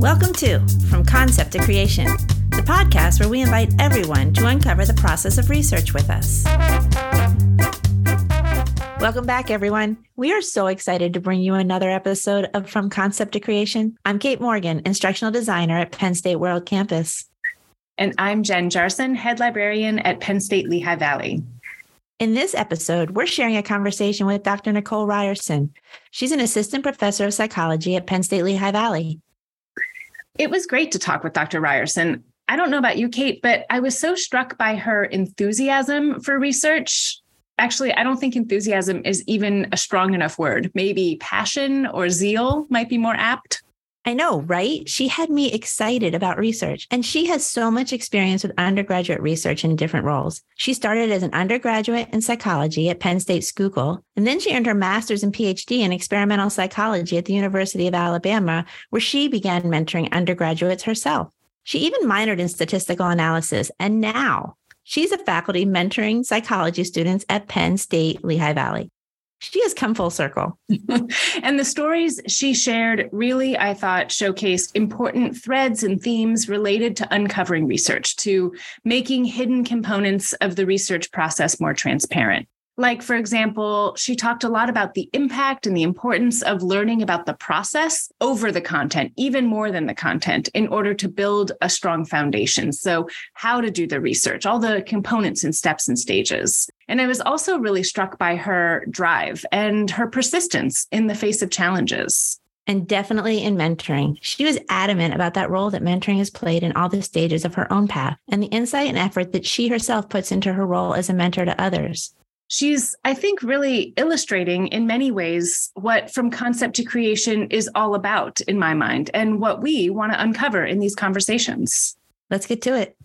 Welcome to From Concept to Creation, the podcast where we invite everyone to uncover the process of research with us. Welcome back, everyone. We are so excited to bring you another episode of From Concept to Creation. I'm Kate Morgan, instructional designer at Penn State World Campus. And I'm Jen Jarson, head librarian at Penn State Lehigh Valley. In this episode, we're sharing a conversation with Dr. Nicole Ryerson. She's an assistant professor of psychology at Penn State Lehigh Valley. It was great to talk with Dr. Ryerson. I don't know about you, Kate, but I was so struck by her enthusiasm for research. Actually, I don't think enthusiasm is even a strong enough word. Maybe passion or zeal might be more apt. I know, right? She had me excited about research, and she has so much experience with undergraduate research in different roles. She started as an undergraduate in psychology at Penn State Schuylkill, and then she earned her master's and PhD in experimental psychology at the University of Alabama, where she began mentoring undergraduates herself. She even minored in statistical analysis, and now she's a faculty mentoring psychology students at Penn State Lehigh Valley she has come full circle. and the stories she shared really, I thought, showcased important threads and themes related to uncovering research, to making hidden components of the research process more transparent. Like, for example, she talked a lot about the impact and the importance of learning about the process over the content, even more than the content, in order to build a strong foundation. So, how to do the research, all the components and steps and stages. And I was also really struck by her drive and her persistence in the face of challenges and definitely in mentoring. She was adamant about that role that mentoring has played in all the stages of her own path and the insight and effort that she herself puts into her role as a mentor to others she's, I think, really illustrating in many ways what from concept to creation is all about in my mind and what we want to uncover in these conversations. Let's get to it.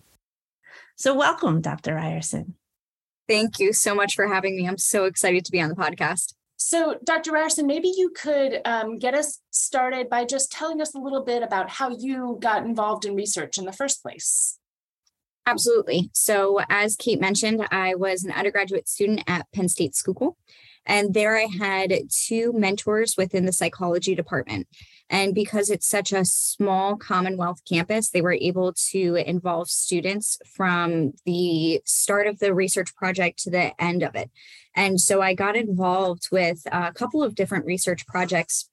So, welcome, Dr. Ryerson. Thank you so much for having me. I'm so excited to be on the podcast. So, Dr. Ryerson, maybe you could um, get us started by just telling us a little bit about how you got involved in research in the first place. Absolutely. So, as Kate mentioned, I was an undergraduate student at Penn State Schuylkill. And there I had two mentors within the psychology department. And because it's such a small Commonwealth campus, they were able to involve students from the start of the research project to the end of it. And so I got involved with a couple of different research projects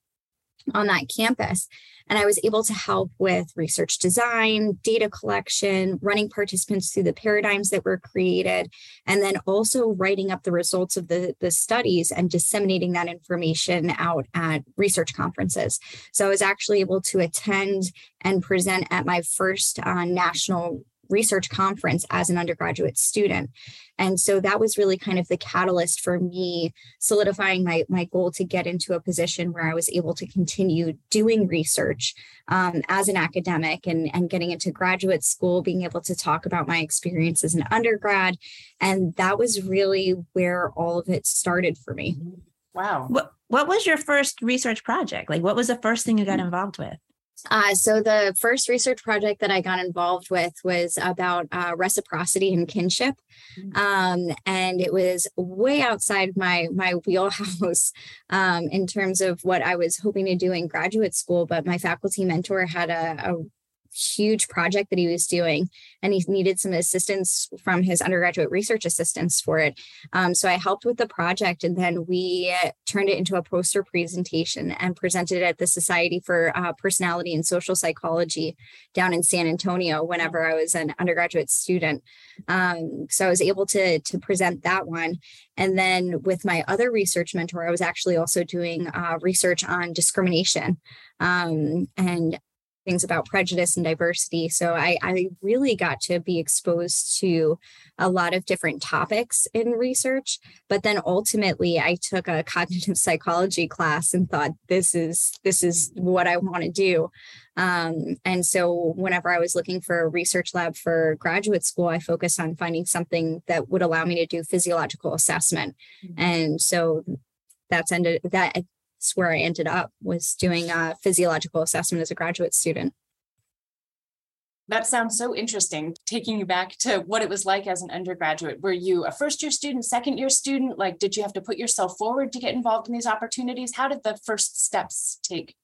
on that campus. And I was able to help with research design, data collection, running participants through the paradigms that were created, and then also writing up the results of the, the studies and disseminating that information out at research conferences. So I was actually able to attend and present at my first uh, national research conference as an undergraduate student. And so that was really kind of the catalyst for me solidifying my, my goal to get into a position where I was able to continue doing research um, as an academic and, and getting into graduate school, being able to talk about my experience as an undergrad. And that was really where all of it started for me. Wow. What, what was your first research project? Like, what was the first thing you got involved with? Uh, so the first research project that I got involved with was about uh, reciprocity and kinship, mm. um, and it was way outside my my wheelhouse um, in terms of what I was hoping to do in graduate school. But my faculty mentor had a, a huge project that he was doing and he needed some assistance from his undergraduate research assistants for it. Um, so i helped with the project and then we turned it into a poster presentation and presented it at the society for uh, personality and social psychology down in san antonio whenever i was an undergraduate student. Um, so i was able to to present that one. And then with my other research mentor i was actually also doing uh, research on discrimination. Um, and things about prejudice and diversity. So I, I really got to be exposed to a lot of different topics in research. But then ultimately I took a cognitive psychology class and thought this is this is what I want to do. Um, and so whenever I was looking for a research lab for graduate school, I focused on finding something that would allow me to do physiological assessment. Mm-hmm. And so that's ended that that's where I ended up was doing a physiological assessment as a graduate student. That sounds so interesting. Taking you back to what it was like as an undergraduate. Were you a first year student, second year student? Like, did you have to put yourself forward to get involved in these opportunities? How did the first steps take,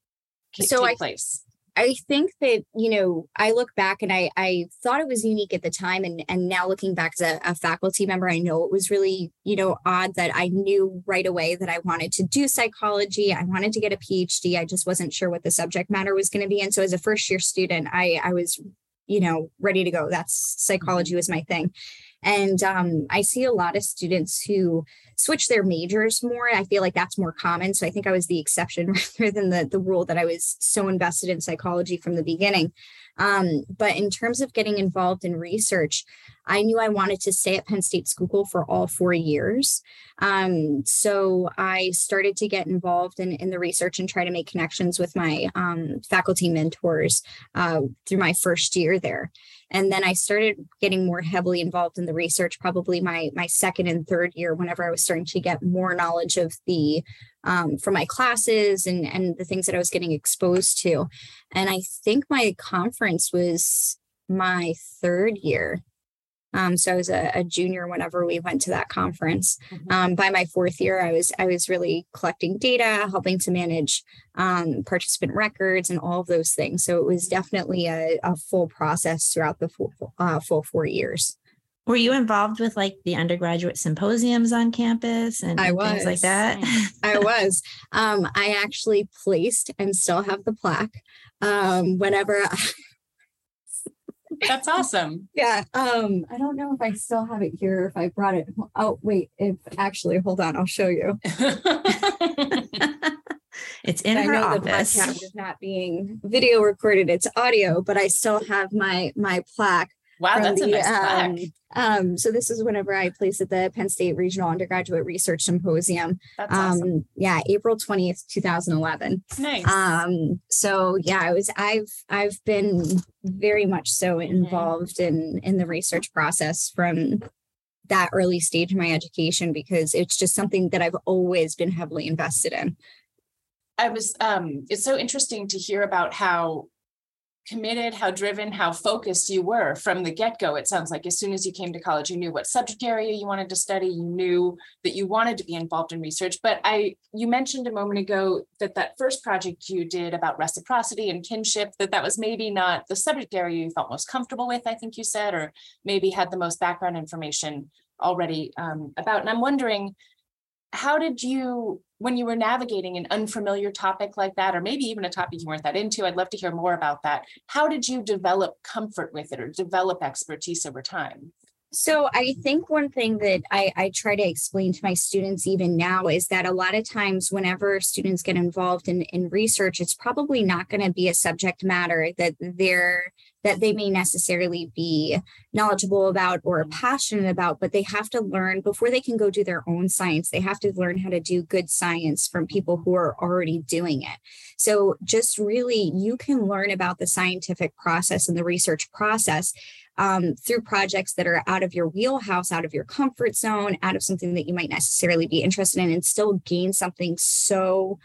so take I, place? I think that, you know, I look back and I, I thought it was unique at the time. And, and now looking back as a, a, faculty member, I know it was really, you know, odd that I knew right away that I wanted to do psychology. I wanted to get a PhD. I just wasn't sure what the subject matter was going to be. And so as a first year student, I, I was, you know, ready to go. That's psychology was my thing. And um, I see a lot of students who switch their majors more. I feel like that's more common. So I think I was the exception rather than the, the rule that I was so invested in psychology from the beginning. Um, but in terms of getting involved in research, I knew I wanted to stay at Penn State Schuylkill for all four years. Um, so I started to get involved in, in the research and try to make connections with my um, faculty mentors uh, through my first year there. And then I started getting more heavily involved in the research, probably my my second and third year, whenever I was starting to get more knowledge of the um, from my classes and and the things that I was getting exposed to. And I think my conference was my third year. Um, so I was a, a, junior whenever we went to that conference. Mm-hmm. Um, by my fourth year, I was I was really collecting data, helping to manage um, participant records, and all of those things. So it was definitely a, a full process throughout the full, uh, full four years. Were you involved with like the undergraduate symposiums on campus and, and things like that? I was. Um, I actually placed and still have the plaque. Um, whenever I, That's awesome. Yeah. Um, I don't know if I still have it here, or if I brought it. Oh, wait, if actually, hold on, I'll show you. it's in I her know office. The podcast is not being video recorded, it's audio, but I still have my my plaque Wow, that's the, a nice um, um, so this is whenever I placed at the Penn State Regional Undergraduate Research Symposium. That's awesome. Um, yeah, April 20th, 2011. Nice. Um, so yeah, I was I've I've been very much so mm-hmm. involved in in the research process from that early stage of my education because it's just something that I've always been heavily invested in. I was um it's so interesting to hear about how committed, how driven, how focused you were from the get go. It sounds like as soon as you came to college, you knew what subject area you wanted to study. You knew that you wanted to be involved in research. But I, you mentioned a moment ago that that first project you did about reciprocity and kinship, that that was maybe not the subject area you felt most comfortable with. I think you said, or maybe had the most background information already um, about. And I'm wondering, how did you when you were navigating an unfamiliar topic like that, or maybe even a topic you weren't that into, I'd love to hear more about that. How did you develop comfort with it or develop expertise over time? So I think one thing that I, I, try to explain to my students even now is that a lot of times whenever students get involved in, in research, it's probably not going to be a subject matter that they're that they may necessarily be knowledgeable about or mm-hmm. passionate about, but they have to learn before they can go do their own science. They have to learn how to do good science from people who are already doing it. So, just really, you can learn about the scientific process and the research process um, through projects that are out of your wheelhouse, out of your comfort zone, out of something that you might necessarily be interested in, and still gain something so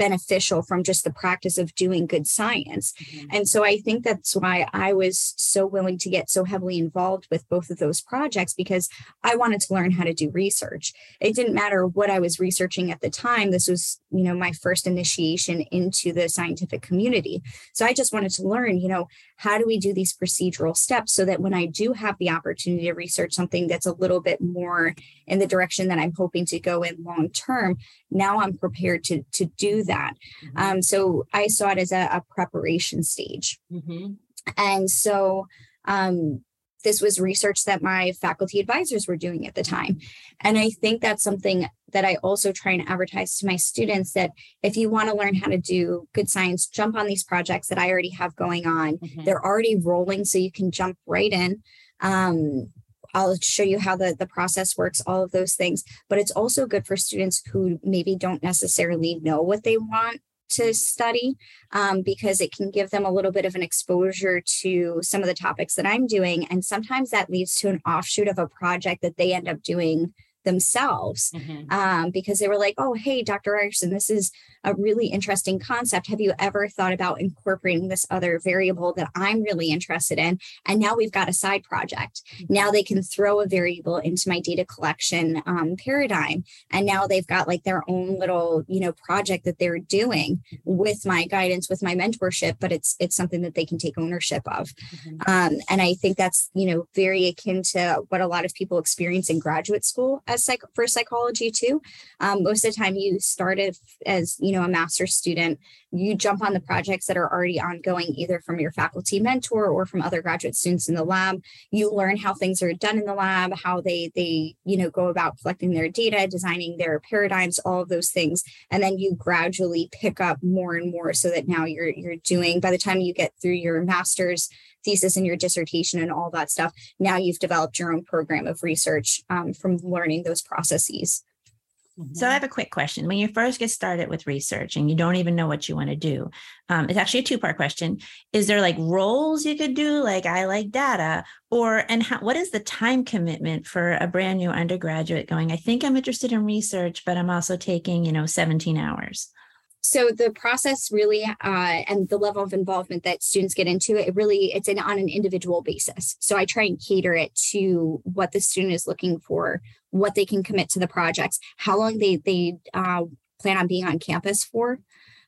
beneficial from just the practice of doing good science. Mm-hmm. And so I think that's why I was so willing to get so heavily involved with both of those projects because I wanted to learn how to do research. It didn't matter what I was researching at the time. This was, you know, my first initiation into the scientific community. So I just wanted to learn, you know, how do we do these procedural steps so that when I do have the opportunity to research something that's a little bit more in the direction that I'm hoping to go in long term, now I'm prepared to to do that. Mm-hmm. Um, so I saw it as a, a preparation stage. Mm-hmm. And so um, this was research that my faculty advisors were doing at the time. And I think that's something that I also try and advertise to my students that if you want to learn how to do good science, jump on these projects that I already have going on. Mm-hmm. They're already rolling, so you can jump right in. Um, I'll show you how the, the process works, all of those things. But it's also good for students who maybe don't necessarily know what they want to study um, because it can give them a little bit of an exposure to some of the topics that I'm doing. And sometimes that leads to an offshoot of a project that they end up doing themselves mm-hmm. um, because they were like, oh, hey, Dr. Ryerson, this is a really interesting concept. Have you ever thought about incorporating this other variable that I'm really interested in? And now we've got a side project. Mm-hmm. Now they can throw a variable into my data collection um, paradigm. And now they've got like their own little, you know, project that they're doing with my guidance, with my mentorship, but it's it's something that they can take ownership of. Mm-hmm. Um, and I think that's, you know, very akin to what a lot of people experience in graduate school as psych- for psychology too. Um, most of the time you started as, you know, a master's student, you jump on the projects that are already ongoing, either from your faculty mentor or from other graduate students in the lab. You learn how things are done in the lab, how they they you know go about collecting their data, designing their paradigms, all of those things, and then you gradually pick up more and more, so that now you're you're doing. By the time you get through your master's thesis and your dissertation and all that stuff, now you've developed your own program of research um, from learning those processes. So I have a quick question. When you first get started with research and you don't even know what you want to do, um, it's actually a two-part question. Is there like roles you could do, like I like data, or and how, what is the time commitment for a brand new undergraduate going? I think I'm interested in research, but I'm also taking you know 17 hours so the process really uh, and the level of involvement that students get into it really it's on an individual basis. So i try and cater it to what the student is looking for what they can commit to the projects how long they they uh, plan on being on campus for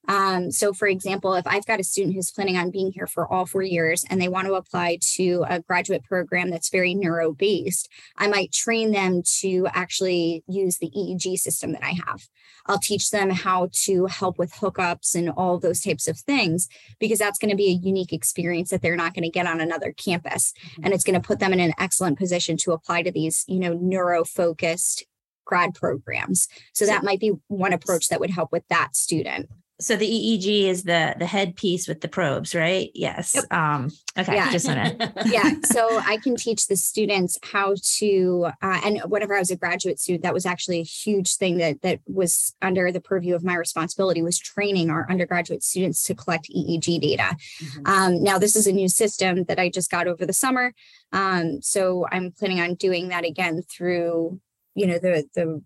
um, so, for example, if I've got a student who's planning on being here for all four years and they want to apply to a graduate program that's very neuro based, I might train them to actually use the EEG system that I have. I'll teach them how to help with hookups and all those types of things because that's going to be a unique experience that they're not going to get on another campus. Mm-hmm. And it's going to put them in an excellent position to apply to these, you know, neuro focused grad programs. So that might be one approach that would help with that student so the EEG is the the headpiece with the probes, right? Yes. Yep. Um, okay. Yeah. Just wanna. yeah. So I can teach the students how to, uh, and whenever I was a graduate student, that was actually a huge thing that that was under the purview of my responsibility was training our undergraduate students to collect EEG data. Mm-hmm. Um, now this is a new system that I just got over the summer, um, so I'm planning on doing that again through you know the the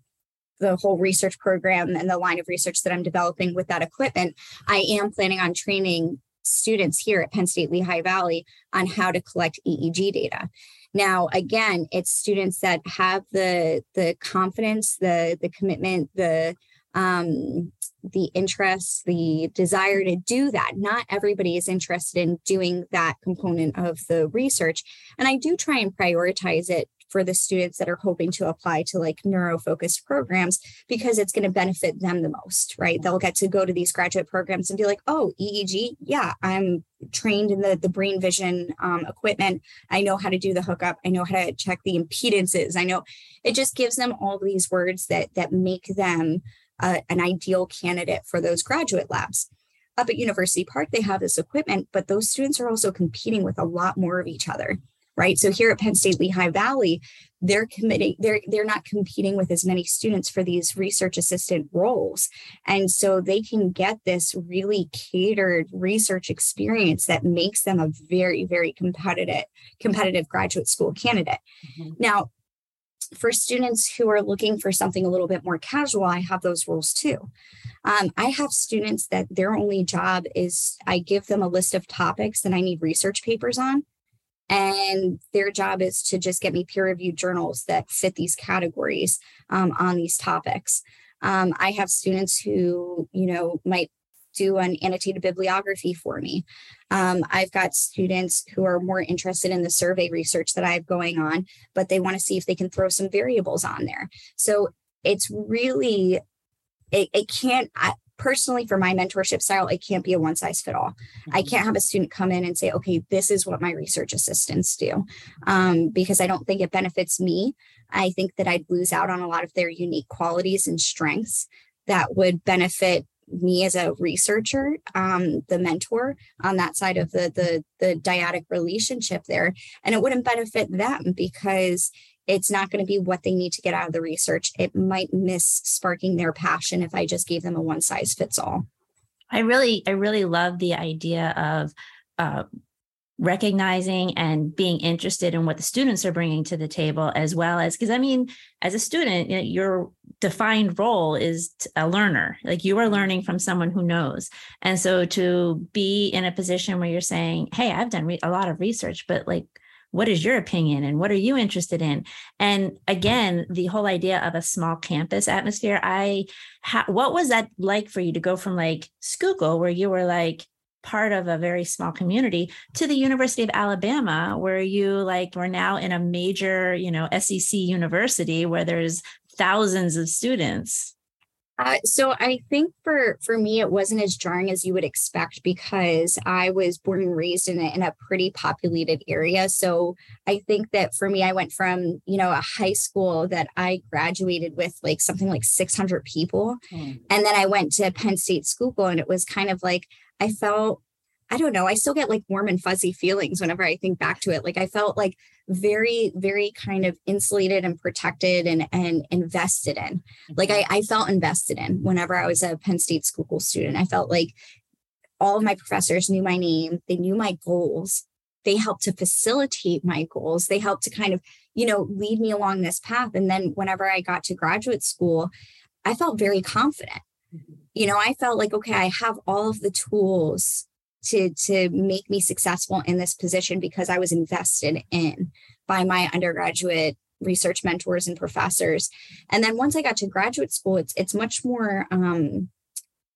the whole research program and the line of research that I'm developing with that equipment, I am planning on training students here at Penn State Lehigh Valley on how to collect EEG data. Now, again, it's students that have the the confidence, the the commitment, the um, the interest, the desire to do that. Not everybody is interested in doing that component of the research, and I do try and prioritize it for the students that are hoping to apply to like neuro focused programs because it's going to benefit them the most, right? They'll get to go to these graduate programs and be like, oh, EEG, yeah, I'm trained in the, the BrainVision um, equipment. I know how to do the hookup. I know how to check the impedances. I know it just gives them all these words that that make them uh, an ideal candidate for those graduate labs up at University Park, they have this equipment, but those students are also competing with a lot more of each other right? So here at Penn State Lehigh Valley, they're committing, they're they're not competing with as many students for these research assistant roles. And so they can get this really catered research experience that makes them a very, very competitive, competitive graduate school candidate. Mm-hmm. Now, for students who are looking for something a little bit more casual, I have those rules too. Um, I have students that their only job is I give them a list of topics that I need research papers on and their job is to just get me peer reviewed journals that fit these categories um, on these topics. Um, i have students who you know might do an annotated bibliography for me. Um, i've got students who are more interested in the survey research that i have going on but they want to see if they can throw some variables on there. So it's really it, it can't I, personally for my mentorship style it can't be a one size fit all i mm-hmm. can't have a student come in and say okay this is what my research assistants do um, because i don't think it benefits me. I think that i'd lose out on a lot of their unique qualities and strengths that would benefit me as a researcher um, the mentor on that side of the the the dyadic relationship there. And it wouldn't benefit them because it's not going to be what they need to get out of the research. It might miss sparking their passion if I just gave them a one size fits all. I really, I really love the idea of uh, recognizing and being interested in what the students are bringing to the table as well as because i mean as a student your defined role is a learner like you are learning from someone who knows and so to be in a position where you're saying hey i've done re- a lot of research but like what is your opinion and what are you interested in and again the whole idea of a small campus atmosphere i ha- what was that like for you to go from like schuylkill where you were like part of a very small community to the University of Alabama, where you like we're now in a major, you know, SEC university where there's thousands of students. Uh, so I think for for me it wasn't as jarring as you would expect because I was born and raised in a, in a pretty populated area. So I think that for me I went from you know a high school that I graduated with like something like 600 people, mm. and then I went to Penn State Schuylkill and it was kind of like I felt, I don't know, I still get like warm and fuzzy feelings whenever I think back to it. Like I felt like very, very kind of insulated and protected and, and invested in. Like mm-hmm. I, I felt invested in whenever I was a Penn State Schuylkill student. I felt like all of my professors knew my name, they knew my goals. They helped to facilitate my goals. They helped to kind of, you know, lead me along this path. And then whenever I got to graduate school, I felt very confident mm-hmm. you know i felt like okay i have all of the tools to to make me successful in this position because i was invested in by my undergraduate research mentors and professors. And then once i got to graduate school it's it's much more um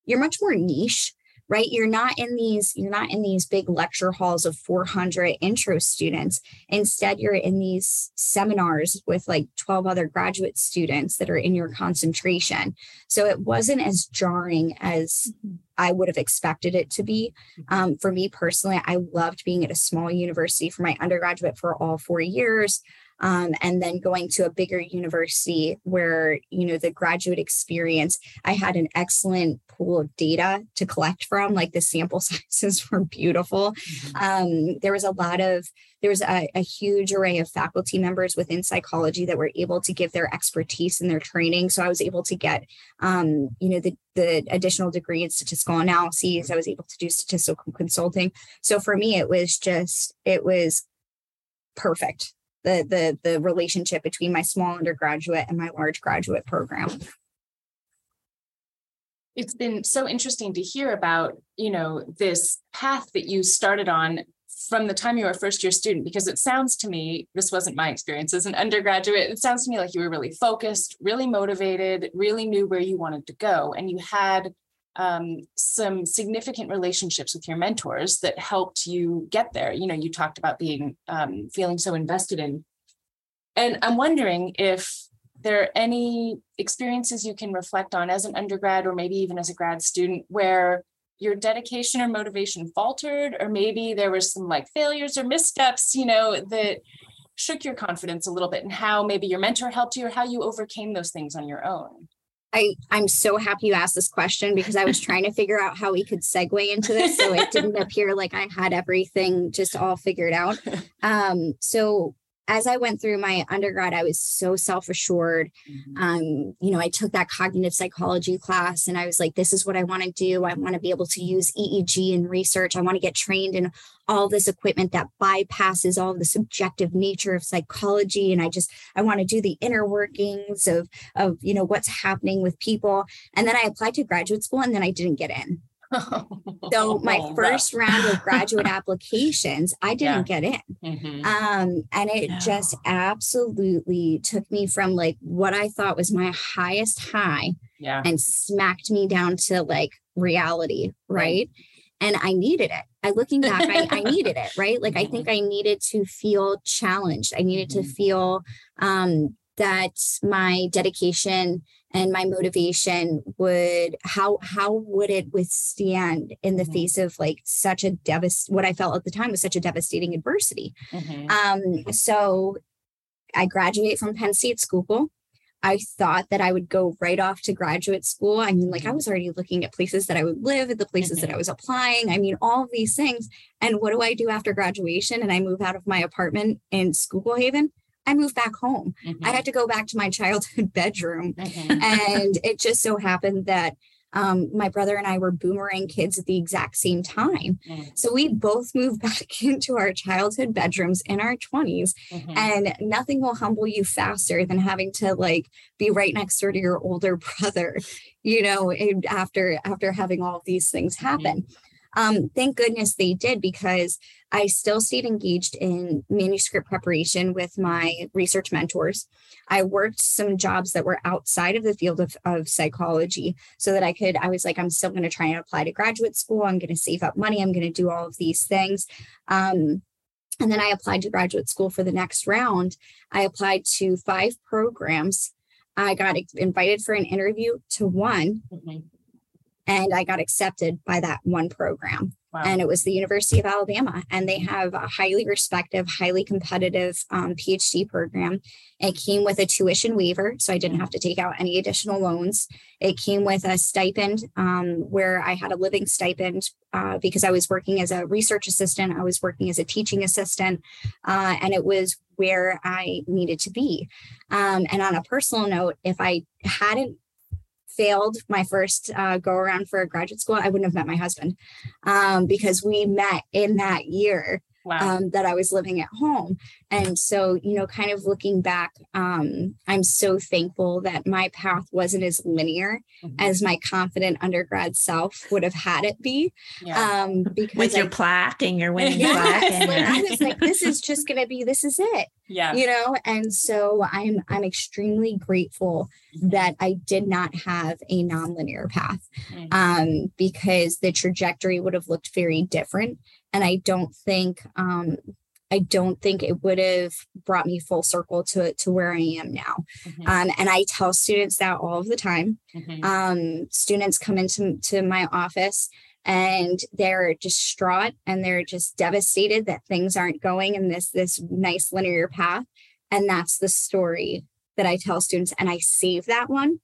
you're much more niche right you're not in these you're not in these big lecture halls of 400 intro students instead you're in these seminars with like 12 other graduate students that are in your concentration so it wasn't as jarring as mm-hmm. I would have expected it to be. Mm-hmm. Um, for me personally, I loved being at a small university for my undergraduate for all four years um, and then going to a bigger university where you know the graduate experience i had an excellent pool of data to collect from like the sample sizes were beautiful. Mm-hmm. um, there was a lot of there was a, a, huge array of faculty members within psychology that were able to give their expertise and their training. So i was able to get um, you know the, the additional degree in statistical analyses. I was able to do statistical consulting. So for me it was just it was perfect the the the relationship between my small undergraduate and my large graduate program. It's been so interesting to hear about you know this path that you started on from the time you were a first year student because it sounds to me this wasn't my experience as an undergraduate it sounds to me like you were really focused really motivated really knew where you wanted to go and you had um, some significant relationships with your mentors that helped you get there. You know, you talked about being um, feeling so invested in, and I'm wondering if there are any experiences you can reflect on as an undergrad or maybe even as a grad student where your dedication or motivation faltered, or maybe there was some like failures or missteps, you know, that shook your confidence a little bit, and how maybe your mentor helped you or how you overcame those things on your own. I, I'm so happy you asked this question because I was trying to figure out how we could segue into this so it didn't appear like I had everything just all figured out. Um, so as I went through my undergrad, I was so self assured. Mm-hmm. Um, you know, I took that cognitive psychology class and I was like, this is what I want to do. I want to be able to use EEG in research. I want to get trained in all this equipment that bypasses all the subjective nature of psychology. And I just, I want to do the inner workings of, of, you know, what's happening with people. And then I applied to graduate school and then I didn't get in so my oh, first round of graduate applications, I didn't yeah. get in. Mm-hmm. Um, and it no. just absolutely took me from like what I thought was my highest high yeah. and smacked me down to like reality, right? right. And I needed it. I looking back, I, I needed it, right? Like mm-hmm. I think I needed to feel challenged. I needed mm-hmm. to feel um that my dedication and my motivation would how how would it withstand in the mm-hmm. face of like such a devast what I felt at the time was such a devastating adversity. Mm-hmm. Um, so I graduate from Penn State Schuylkill. I thought that I would go right off to graduate school. I mean, like I mm-hmm. was already looking at places that I would live, at the places mm-hmm. that I was applying. I mean, all these things. And what do I do after graduation? And I move out of my apartment in Schuylkill Haven. I moved back home. Mm-hmm. I had to go back to my childhood bedroom. Mm-hmm. and it just so happened that um, my brother and I were boomerang kids at the exact same time. Mm. So we both moved back into our childhood bedrooms in our 20s. Mm-hmm. And nothing will humble you faster than having to like be right next door to your older brother, you know, after after having all of these things happen. Mm-hmm. Um, thank goodness they did because I still stayed engaged in manuscript preparation with my research mentors. I worked some jobs that were outside of the field of, of psychology so that I could, I was like, I'm still going to try and apply to graduate school. I'm going to save up money. I'm going to do all of these things. Um, and then I applied to graduate school for the next round. I applied to five programs. I got invited for an interview to one. Mm-hmm and I got accepted by that one program. Wow. And it was the University of Alabama, and they have a highly respected, highly competitive um, PhD program. It came with a tuition waiver, so I didn't have to take out any additional loans. It came with a stipend um, where I had a living stipend uh, because I was working as a research assistant, I was working as a teaching assistant, uh, and it was where I needed to be. Um, and on a personal note, if I hadn't failed my first uh, go around for graduate school, I wouldn't have met my husband um, because we met in that year wow. um, that I was living at home. And so, you know, kind of looking back, um, I'm so thankful that my path wasn't as linear mm-hmm. as my confident undergrad self would have had it be. Yeah. Um, because with your I, plaque and your winning yes, plaque. And your... I was like, this is just going to be, this is it. Yeah. You know, and so I'm, I'm extremely grateful mm-hmm. that I did not have a nonlinear path mm-hmm. um, because the trajectory would have looked very different and I don't think um, I don't think it would have brought me full circle to to where I am now. Mm-hmm. Um, and I tell students that all of the time. Mm-hmm. Um, students come into to my office and they're distraught and they're just devastated that things aren't going in this this nice linear path. And that's the story that I tell students, and I save that one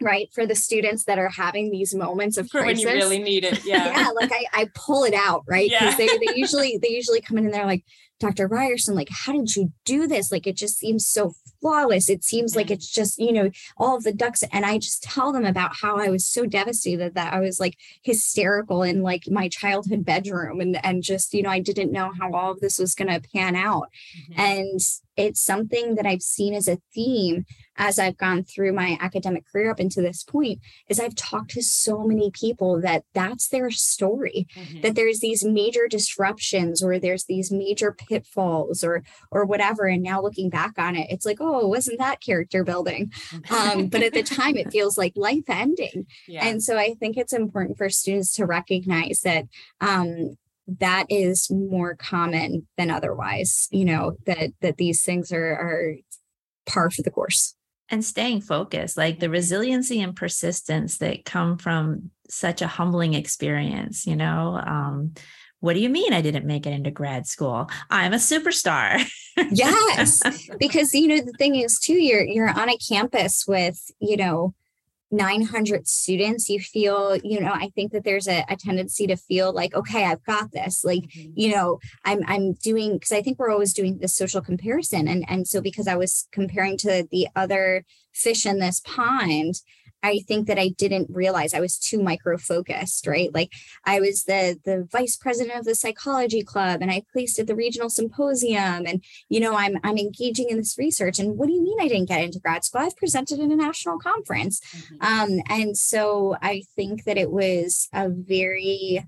right for the students that are having these moments of crisis when you really need it yeah. Yeah like i i pull it out right because yeah. they, they usually they usually come in and they're like dr ryerson like how did you do this? Like it just seems so flawless. It seems like it's just you know all of the ducks and i just tell them about how i was so devastated that i was like hysterical in like my childhood bedroom and and just you know i didn't know how all of this was going to pan out. Mm-hmm. and it's something that i've seen as a theme as I've gone through my academic career up into this point is I've talked to so many people that that's their story mm-hmm. that there's these major disruptions or there's these major pitfalls or or whatever and now looking back on it it's like oh wasn't that character building um, but at the time it feels like life ending yeah. and so I think it's important for students to recognize that um, that is more common than otherwise you know that that these things are are par for the course. And staying focused like the resiliency and persistence that come from such a humbling experience you know um, what do you mean i didn't make it into grad school? I'm a superstar. Yes because you know the thing is too you're you're on a campus with you know 900 students you feel you know i think that there's a, a tendency to feel like okay i've got this like mm-hmm. you know i'm i'm doing because i think we're always doing this social comparison and and so because i was comparing to the other fish in this pond I think that I didn't realize I was too micro focused, right? Like I was the the vice president of the psychology club and I placed at the regional symposium and you know I'm I'm engaging in this research and what do you mean I didn't get into grad school? I've presented in a national conference. Mm-hmm. Um, and so I think that it was a very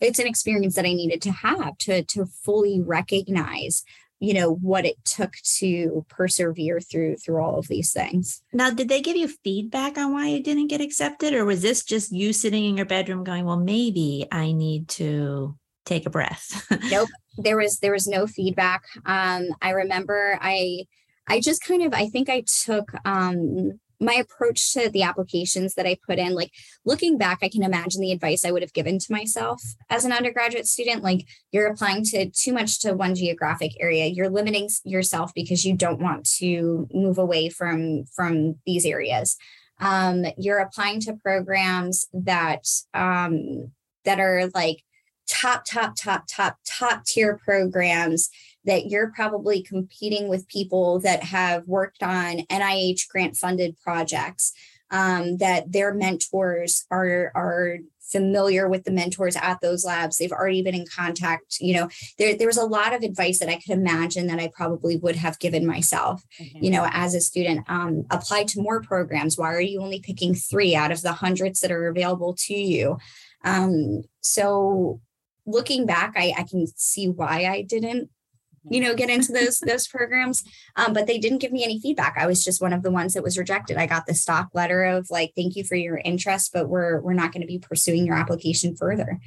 it's an experience that I needed to have to to fully recognize you know what it took to persevere through through all of these things. Now did they give you feedback on why you didn't get accepted or was this just you sitting in your bedroom going well maybe i need to take a breath nope. There was there was no feedback. Um i remember i i just kind of i think i took um my approach to the applications that I put in, like looking back, I can imagine the advice I would have given to myself as an undergraduate student. Like you're applying to too much to one geographic area. You're limiting yourself because you don't want to move away from from these areas. Um, you're applying to programs that um, that are like top, top, top, top, top tier programs that you're probably competing with people that have worked on NIH grant funded projects. um, that their mentors are are familiar with the mentors at those labs. They've already been in contact. You know, there, there was a lot of advice that I could imagine that I probably would have given myself, mm-hmm. you know, as a student. Um, apply to more programs. Why are you only picking three out of the hundreds that are available to you? Um, so looking back, I, I can see why I didn't you know get into those those programs. Um, but they didn't give me any feedback. I was just one of the ones that was rejected. I got the stock letter of like thank you for your interest but we're we're not going to be pursuing your application further.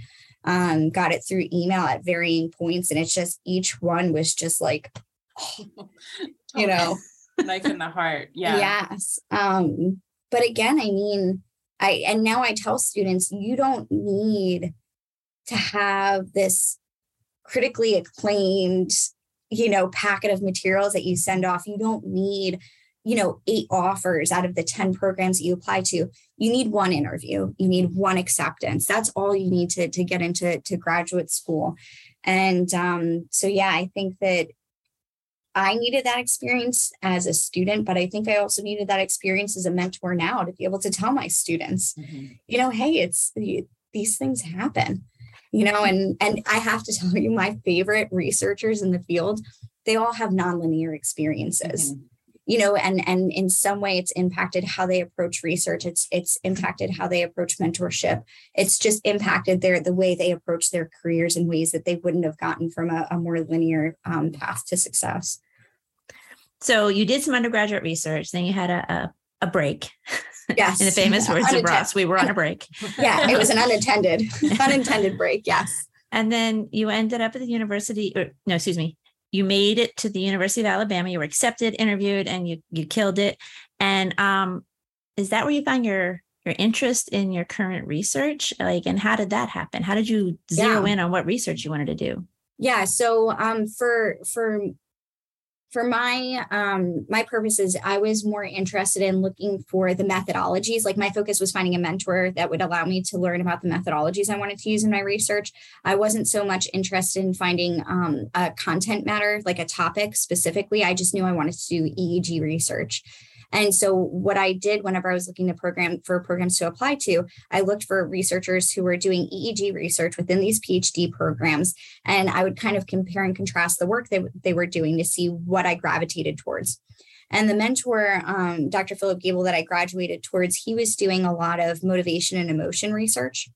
Um, got it through email at varying points and it's just each one was just like you know. Knife in the heart. Yeah. Yes. Um, but again i mean i and now i tell students you don't need to have this critically acclaimed you know packet of materials that you send off you don't need you know eight offers out of the 10 programs that you apply to. You need one interview. You need one acceptance. That's all you need to, to get into to graduate school. And um, so yeah i think that i needed that experience as a student but i think i also needed that experience as a mentor now to be able to tell my students mm-hmm. you know hey it's these things happen you know and and i have to tell you my favorite researchers in the field they all have nonlinear experiences. Mm-hmm. you know and and in some way it's impacted how they approach research. It's it's impacted how they approach mentorship. It's just impacted their the way they approach their careers in ways that they wouldn't have gotten from a, a more linear um, path to success. So you did some undergraduate research then you had a, a, a break Yes. In the famous words of Ross, we were on a break. yeah, it was an unintended, unintended break. Yes. And then you ended up at the university, or no, excuse me, you made it to the University of Alabama. You were accepted, interviewed, and you you killed it. And um, is that where you found your your interest in your current research? Like, and how did that happen? How did you zero yeah. in on what research you wanted to do? Yeah. So um, for for for my um my purposes i was more interested in looking for the methodologies. Like my focus was finding a mentor that would allow me to learn about the methodologies i wanted to use in my research. I wasn't so much interested in finding um, a content matter like a topic specifically. I just knew i wanted to do eeg research and so what I did whenever I was looking to program for programs to apply to, I looked for researchers who were doing EEG research within these PhD programs. And I would kind of compare and contrast the work they, they were doing to see what I gravitated towards. And the mentor, um, Dr. Philip Gable, that I graduated towards, he was doing a lot of motivation and emotion research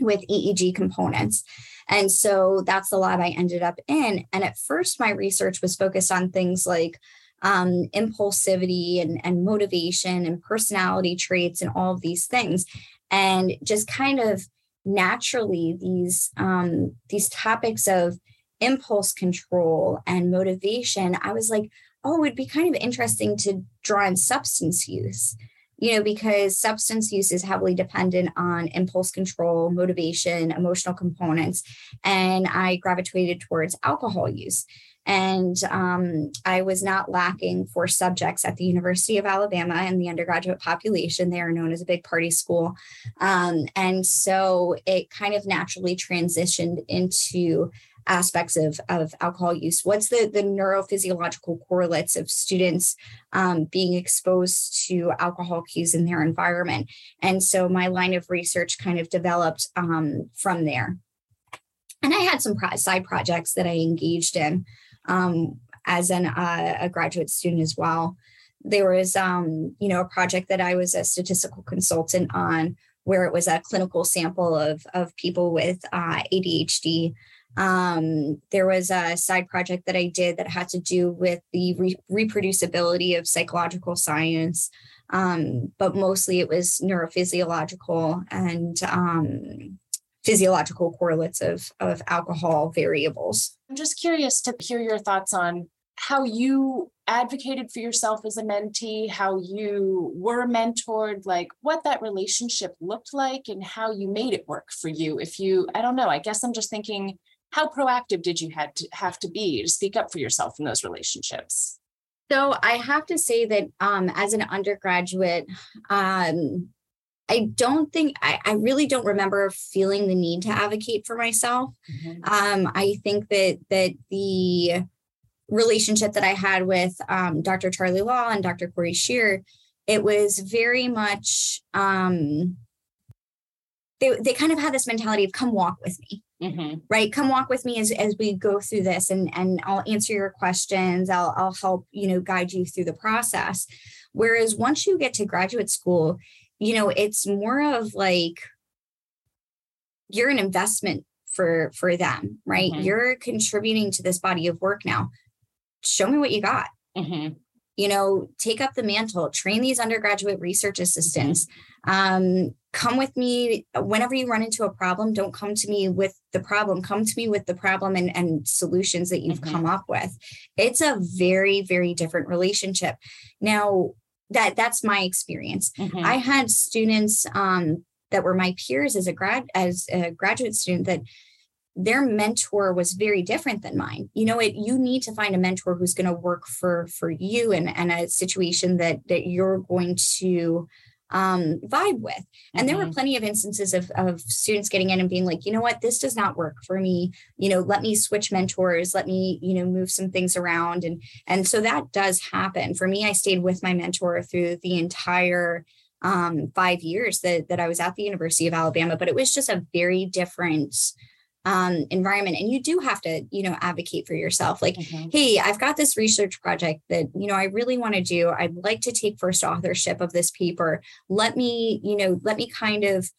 with EEG components. And so that's the lab I ended up in. And at first, my research was focused on things like um, impulsivity and, and motivation and personality traits and all of these things. And just kind of naturally these um, these topics of impulse control and motivation i was like oh it'd be kind of interesting to draw in substance use you know because substance use is heavily dependent on impulse control motivation emotional components and i gravitated towards alcohol use and um, I was not lacking for subjects at the University of Alabama and the undergraduate population. They are known as a big party school. Um, and so it kind of naturally transitioned into aspects of, of alcohol use. What's the, the neurophysiological correlates of students um, being exposed to alcohol cues in their environment? And so my line of research kind of developed um, from there. And I had some side projects that I engaged in um, as an uh, a graduate student as well. There was, um, you know, a project that I was a statistical consultant on, where it was a clinical sample of of people with uh, ADHD. Um, there was a side project that I did that had to do with the re- reproducibility of psychological science, um, but mostly it was neurophysiological and um, physiological correlates of, of alcohol variables. I'm just curious to hear your thoughts on how you advocated for yourself as a mentee, how you were mentored, like what that relationship looked like and how you made it work for you. If you, I don't know, I guess I'm just thinking, how proactive did you had to have to be to speak up for yourself in those relationships? So I have to say that um, as an undergraduate, um, I don't think I, I, really don't remember feeling the need to advocate for myself. Mm-hmm. Um, I think that that the relationship that I had with um, Dr. Charlie Law and Dr. Corey Shear, it was very much um they, they kind of had this mentality of come walk with me mm-hmm. right come walk with me as, as we go through this and and i'll answer your questions i'll i'll help you know guide you through the process whereas once you get to graduate school you know it's more of like you're an investment for for them right? Mm-hmm. you're contributing to this body of work now. Show me what you got. Mm-hmm. You know take up the mantle train these undergraduate research assistants. Um, come with me whenever you run into a problem don't come to me with the problem. Come to me with the problem and, and solutions that you've mm-hmm. come up with. It's a very very different relationship. Now that that's my experience mm-hmm. i had students um, that were my peers as a grad as a graduate student that their mentor was very different than mine you know it you need to find a mentor who's going to work for for you and and a situation that that you're going to um, vibe with. And mm-hmm. there were mm-hmm. plenty of instances of, of students getting in and being like, you know what, this does not work for me. You know, let me switch mentors, let me, you know, move some things around. And, and so that does happen. For me, I stayed with my mentor through the entire um, five years that, that I was at the University of Alabama, but it was just a very different um, environment. And you do have to you know advocate for yourself. Like mm-hmm. hey i've got this research project that you know i really want to do. I'd like to take first authorship of this paper. Let me you know let me kind of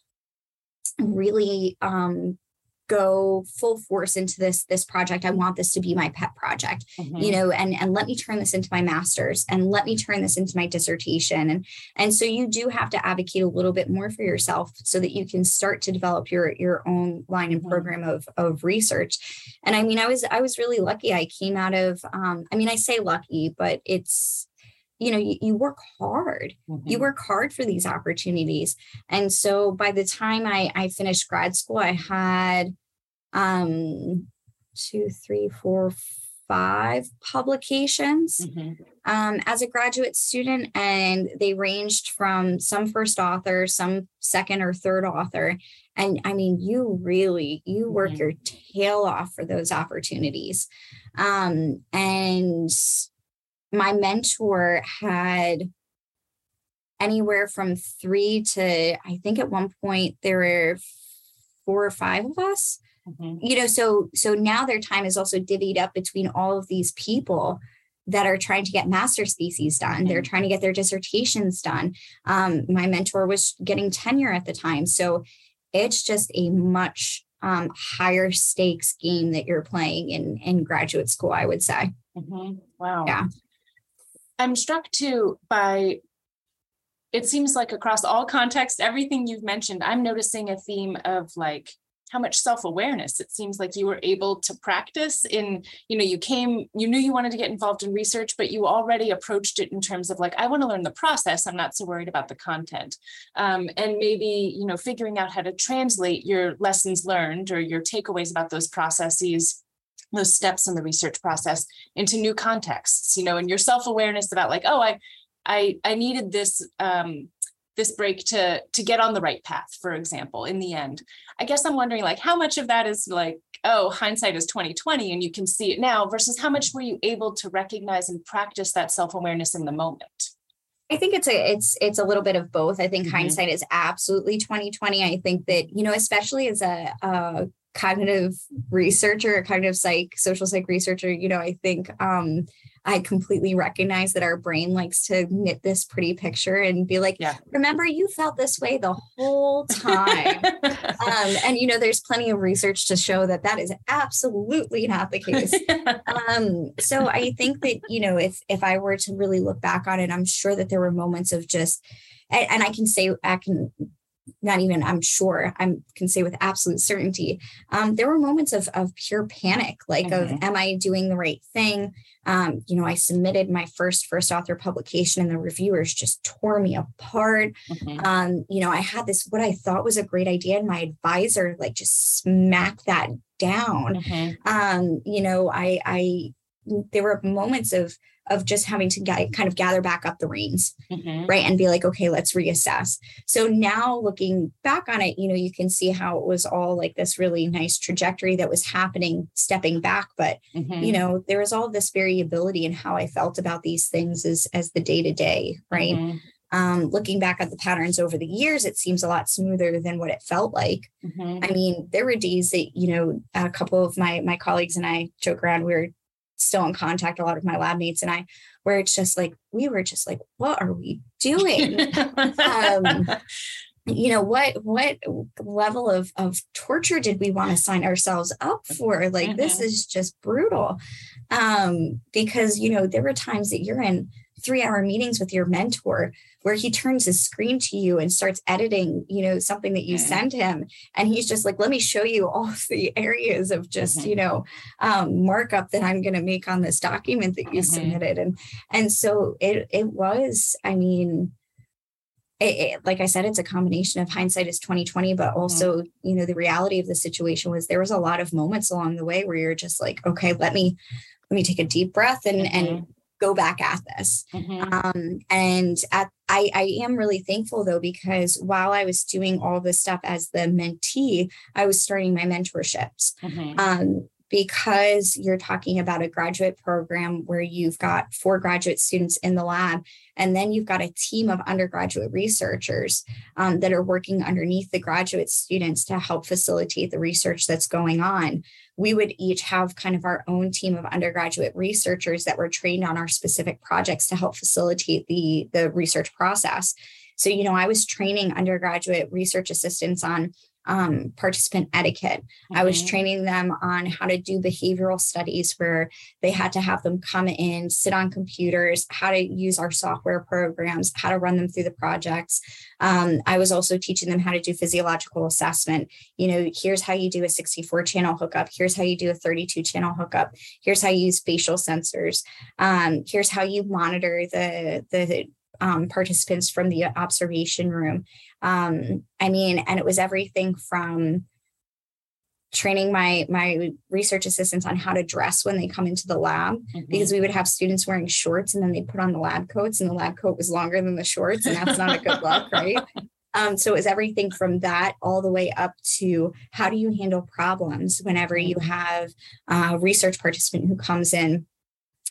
really um go full force into this this project i want this to be my pet project mm-hmm. you know and and let me turn this into my masters and let me turn this into my dissertation and and so you do have to advocate a little bit more for yourself so that you can start to develop your your own line and mm-hmm. program of of research and i mean i was i was really lucky i came out of um i mean i say lucky but it's you know you, you work hard mm-hmm. you work hard for these opportunities and so by the time i i finished grad school i had um two three four five publications mm-hmm. um, as a graduate student, and they ranged from some first author, some second or third author. And I mean, you really you work mm-hmm. your tail off for those opportunities. Um, and my mentor had anywhere from three to I think at one point there were four or five of us. Mm-hmm. You know, so so now their time is also divvied up between all of these people that are trying to get master's theses done. Mm-hmm. They're trying to get their dissertations done. Um, my mentor was getting tenure at the time, so it's just a much um, higher stakes game that you're playing in in graduate school. I would say. Mm-hmm. Wow. Yeah. I'm struck too by it seems like across all contexts, everything you've mentioned, I'm noticing a theme of like how much self-awareness it seems like you were able to practice in you know you came you knew you wanted to get involved in research but you already approached it in terms of like i want to learn the process i'm not so worried about the content. Um, and maybe you know figuring out how to translate your lessons learned or your takeaways about those processes those steps in the research process into new contexts you know and your self-awareness about like oh i i i needed this um this break to to get on the right path for example in the end i guess i'm wondering like how much of that is like oh hindsight is 2020 and you can see it now versus how much were you able to recognize and practice that self-awareness in the moment I think it's a it's it's a little bit of both. I think mm-hmm. hindsight is absolutely 2020. I think that, you know, especially as a, a cognitive researcher, a cognitive psych, social psych researcher, you know, I think um I completely recognize that our brain likes to knit this pretty picture and be like, yeah. remember, you felt this way the whole time. um, and, you know, there's plenty of research to show that that is absolutely not the case. um, so I think that, you know, if, if I were to really look back on it, I'm sure that there were moments of just, and, and I can say, I can not even i'm sure i can say with absolute certainty um, there were moments of, of pure panic like mm-hmm. of am i doing the right thing um, you know i submitted my first first author publication and the reviewers just tore me apart mm-hmm. um, you know i had this what i thought was a great idea and my advisor like just smacked that down mm-hmm. um, you know i i there were moments of of just having to get, kind of gather back up the reins, mm-hmm. right? And be like, okay, let's reassess. So now looking back on it, you know, you can see how it was all like this really nice trajectory that was happening, stepping back. But, mm-hmm. you know, there was all this variability in how I felt about these things as, as the day to day, right? Mm-hmm. um, looking back at the patterns over the years, it seems a lot smoother than what it felt like. Mm-hmm. I mean, there were days that, you know, a couple of my my colleagues and I joke around, we were still in contact, a lot of my lab mates and I, where it's just like, we were just like, what are we doing? um, you know what what level of of torture did we want to sign ourselves up for like mm-hmm. this is just brutal um because you know there were times that you're in three hour meetings with your mentor where he turns his screen to you and starts editing you know something that you mm-hmm. send him and he's just like let me show you all the areas of just mm-hmm. you know um, markup that i'm going to make on this document that you mm-hmm. submitted and and so it it was i mean it, it, like I said, it's a combination of hindsight is 2020, but mm-hmm. also, mm-hmm. you know, the reality of the situation was there was a lot of moments along the way where you're just like, okay, let me let me take a deep breath and mm-hmm. and go back at this. Mm-hmm. Um, and at, I, I am really thankful though, because while I was doing all this stuff as the mentee, I was starting my mentorships. Mm-hmm. Um, because you're talking about a graduate program where you've got four graduate students in the lab, and then you've got a team of undergraduate researchers um, that are working underneath the graduate students to help facilitate the research that's going on. We would each have kind of our own team of undergraduate researchers that were trained on our specific projects to help facilitate the, the research process. So, you know, I was training undergraduate research assistants on um, participant etiquette. Mm-hmm. I was mm-hmm. training them on how to do behavioral studies where they had to have them come in, sit on computers, how to use our software programs, how to run them through the projects. Um, I was also teaching them how to do physiological assessment. You know, here's how you do a 64 channel hookup. Here's how you do a 32 channel hookup. Here's how you use facial sensors. Um, here's how you monitor the the um, participants from the observation room. Um, I mean, and it was everything from training my my research assistants on how to dress when they come into the lab mm-hmm. because we would have students wearing shorts and then they put on the lab coats and the lab coat was longer than the shorts and that's not a good look right um, so it was everything from that all the way up to how do you handle problems whenever you mm-hmm. have a research participant who comes in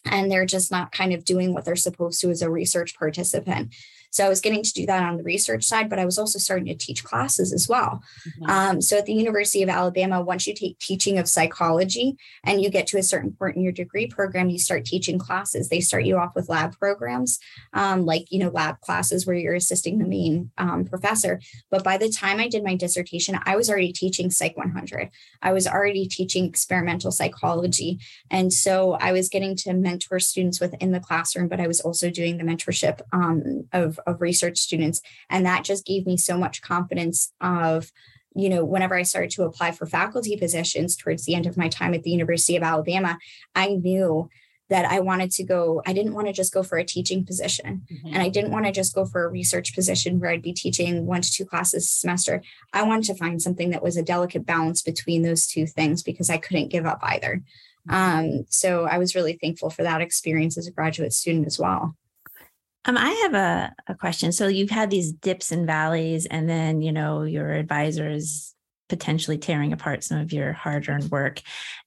and they're just not kind of doing what they're supposed to as a research participant. So I was getting to do that on the research side, but I was also starting to teach classes as well. Mm-hmm. Um, so at the University of Alabama, once you take teaching of psychology and you get to a certain point in your degree program, you start teaching classes. They start you off with lab programs, um, like you know lab classes where you're assisting the main um, professor. But by the time I did my dissertation, I was already teaching Psych 100. I was already teaching experimental psychology, and so I was getting to mentor students within the classroom, but I was also doing the mentorship um, of of research students and that just gave me so much confidence of you know whenever i started to apply for faculty positions towards the end of my time at the university of alabama i knew that i wanted to go i didn't want to just go for a teaching position mm-hmm. and i didn't want to just go for a research position where i'd be teaching one to two classes a semester i wanted to find something that was a delicate balance between those two things because i couldn't give up either. Um, so i was really thankful for that experience as a graduate student as well um, I have a, a question. So you've had these dips and valleys, and then, you know, your advisor is potentially tearing apart some of your hard earned work.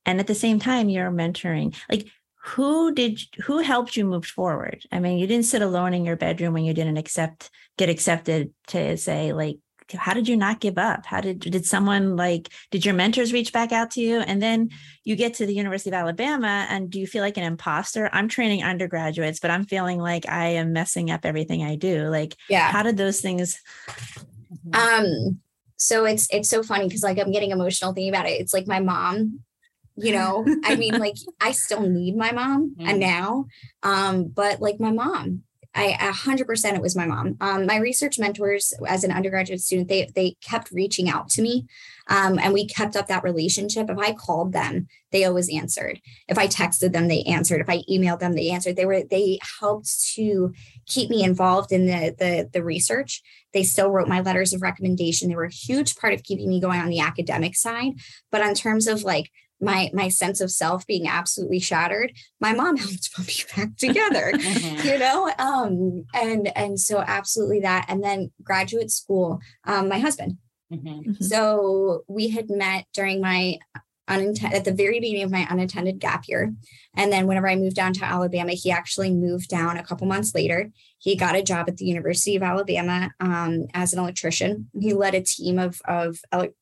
And at the same time, you're mentoring. Like, who did who helped you move forward? I mean, you didn't sit alone in your bedroom when you didn't accept get accepted to say like how did you not give up? How did did someone like did your mentors reach back out to you? And then you get to the university of alabama and do you feel like an imposter? I'm training undergraduates but i'm feeling like i am messing up everything i do. Like yeah. how did those things um so it's it's so funny because like i'm getting emotional thinking about it. It's like my mom you know? I mean like i still need my mom mm. and now um but like my mom I 100% it was my mom. Um, my research mentors as an undergraduate student, they they kept reaching out to me, um, and we kept up that relationship. If I called them, they always answered. If I texted them, they answered. If I emailed them, they answered. They were they helped to keep me involved in the the, the research. They still wrote my letters of recommendation. They were a huge part of keeping me going on the academic side. But in terms of like my my sense of self being absolutely shattered my mom helped put me back together mm-hmm. you know um and and so absolutely that and then graduate school um my husband mm-hmm. mm-hmm. so we had met during my at the very beginning of my unintended gap year. And then whenever I moved down to Alabama, he actually moved down a couple months later. He got a job at the University of Alabama um, as an electrician. He led a team of of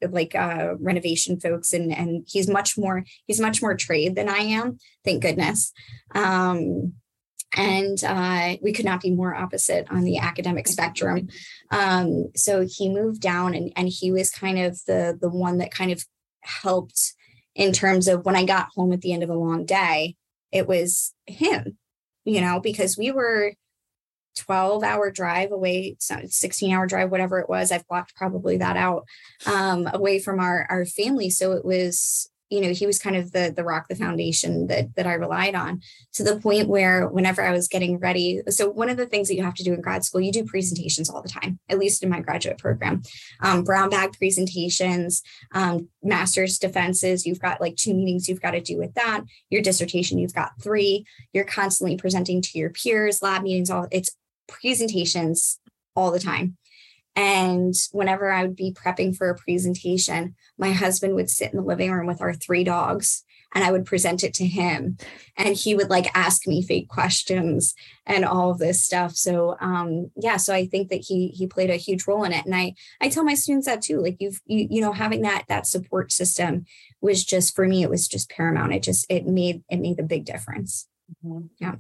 like uh, renovation folks, and and he's much more he's much more trade than I am. Thank goodness. Um, and uh, we could not be more opposite on the academic spectrum. Um, so he moved down, and and he was kind of the the one that kind of helped in terms of when I got home at the end of a long day, it was him, you know, because we were 12 hour drive away, 16 hour drive, whatever it was. I've blocked probably that out um, away from our, our family. So it was, you know he was kind of the the rock the foundation that that i relied on to the point where whenever i was getting ready so one of the things that you have to do in grad school you do presentations all the time at least in my graduate program. Um, brown bag presentations um, master's defenses you've got like two meetings you've got to do with that your dissertation you've got three you're constantly presenting to your peers lab meetings all it's presentations all the time and whenever I would be prepping for a presentation, my husband would sit in the living room with our three dogs and I would present it to him. And he would like ask me fake questions and all of this stuff. So um yeah, so I think that he he played a huge role in it. And I I tell my students that too. Like you've you, you know, having that that support system was just for me, it was just paramount. It just it made it made a big difference. Mm-hmm. Yeah.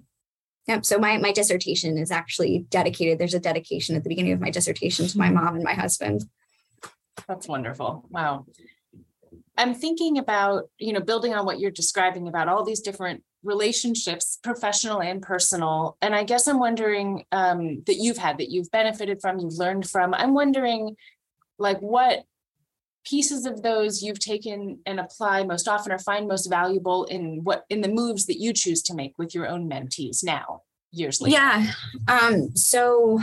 Yep. So my my dissertation is actually dedicated. There's a dedication at the beginning of my dissertation to my mm-hmm. mom and my husband. That's wonderful. Wow. I'm thinking about, you know, building on what you're describing about all these different relationships, professional and personal. And I guess I'm wondering um, that you've had, that you've benefited from, you've learned from. I'm wondering, like, what pieces of those you've taken and apply most often or find most valuable in what in the moves that you choose to make with your own mentees now years later yeah um so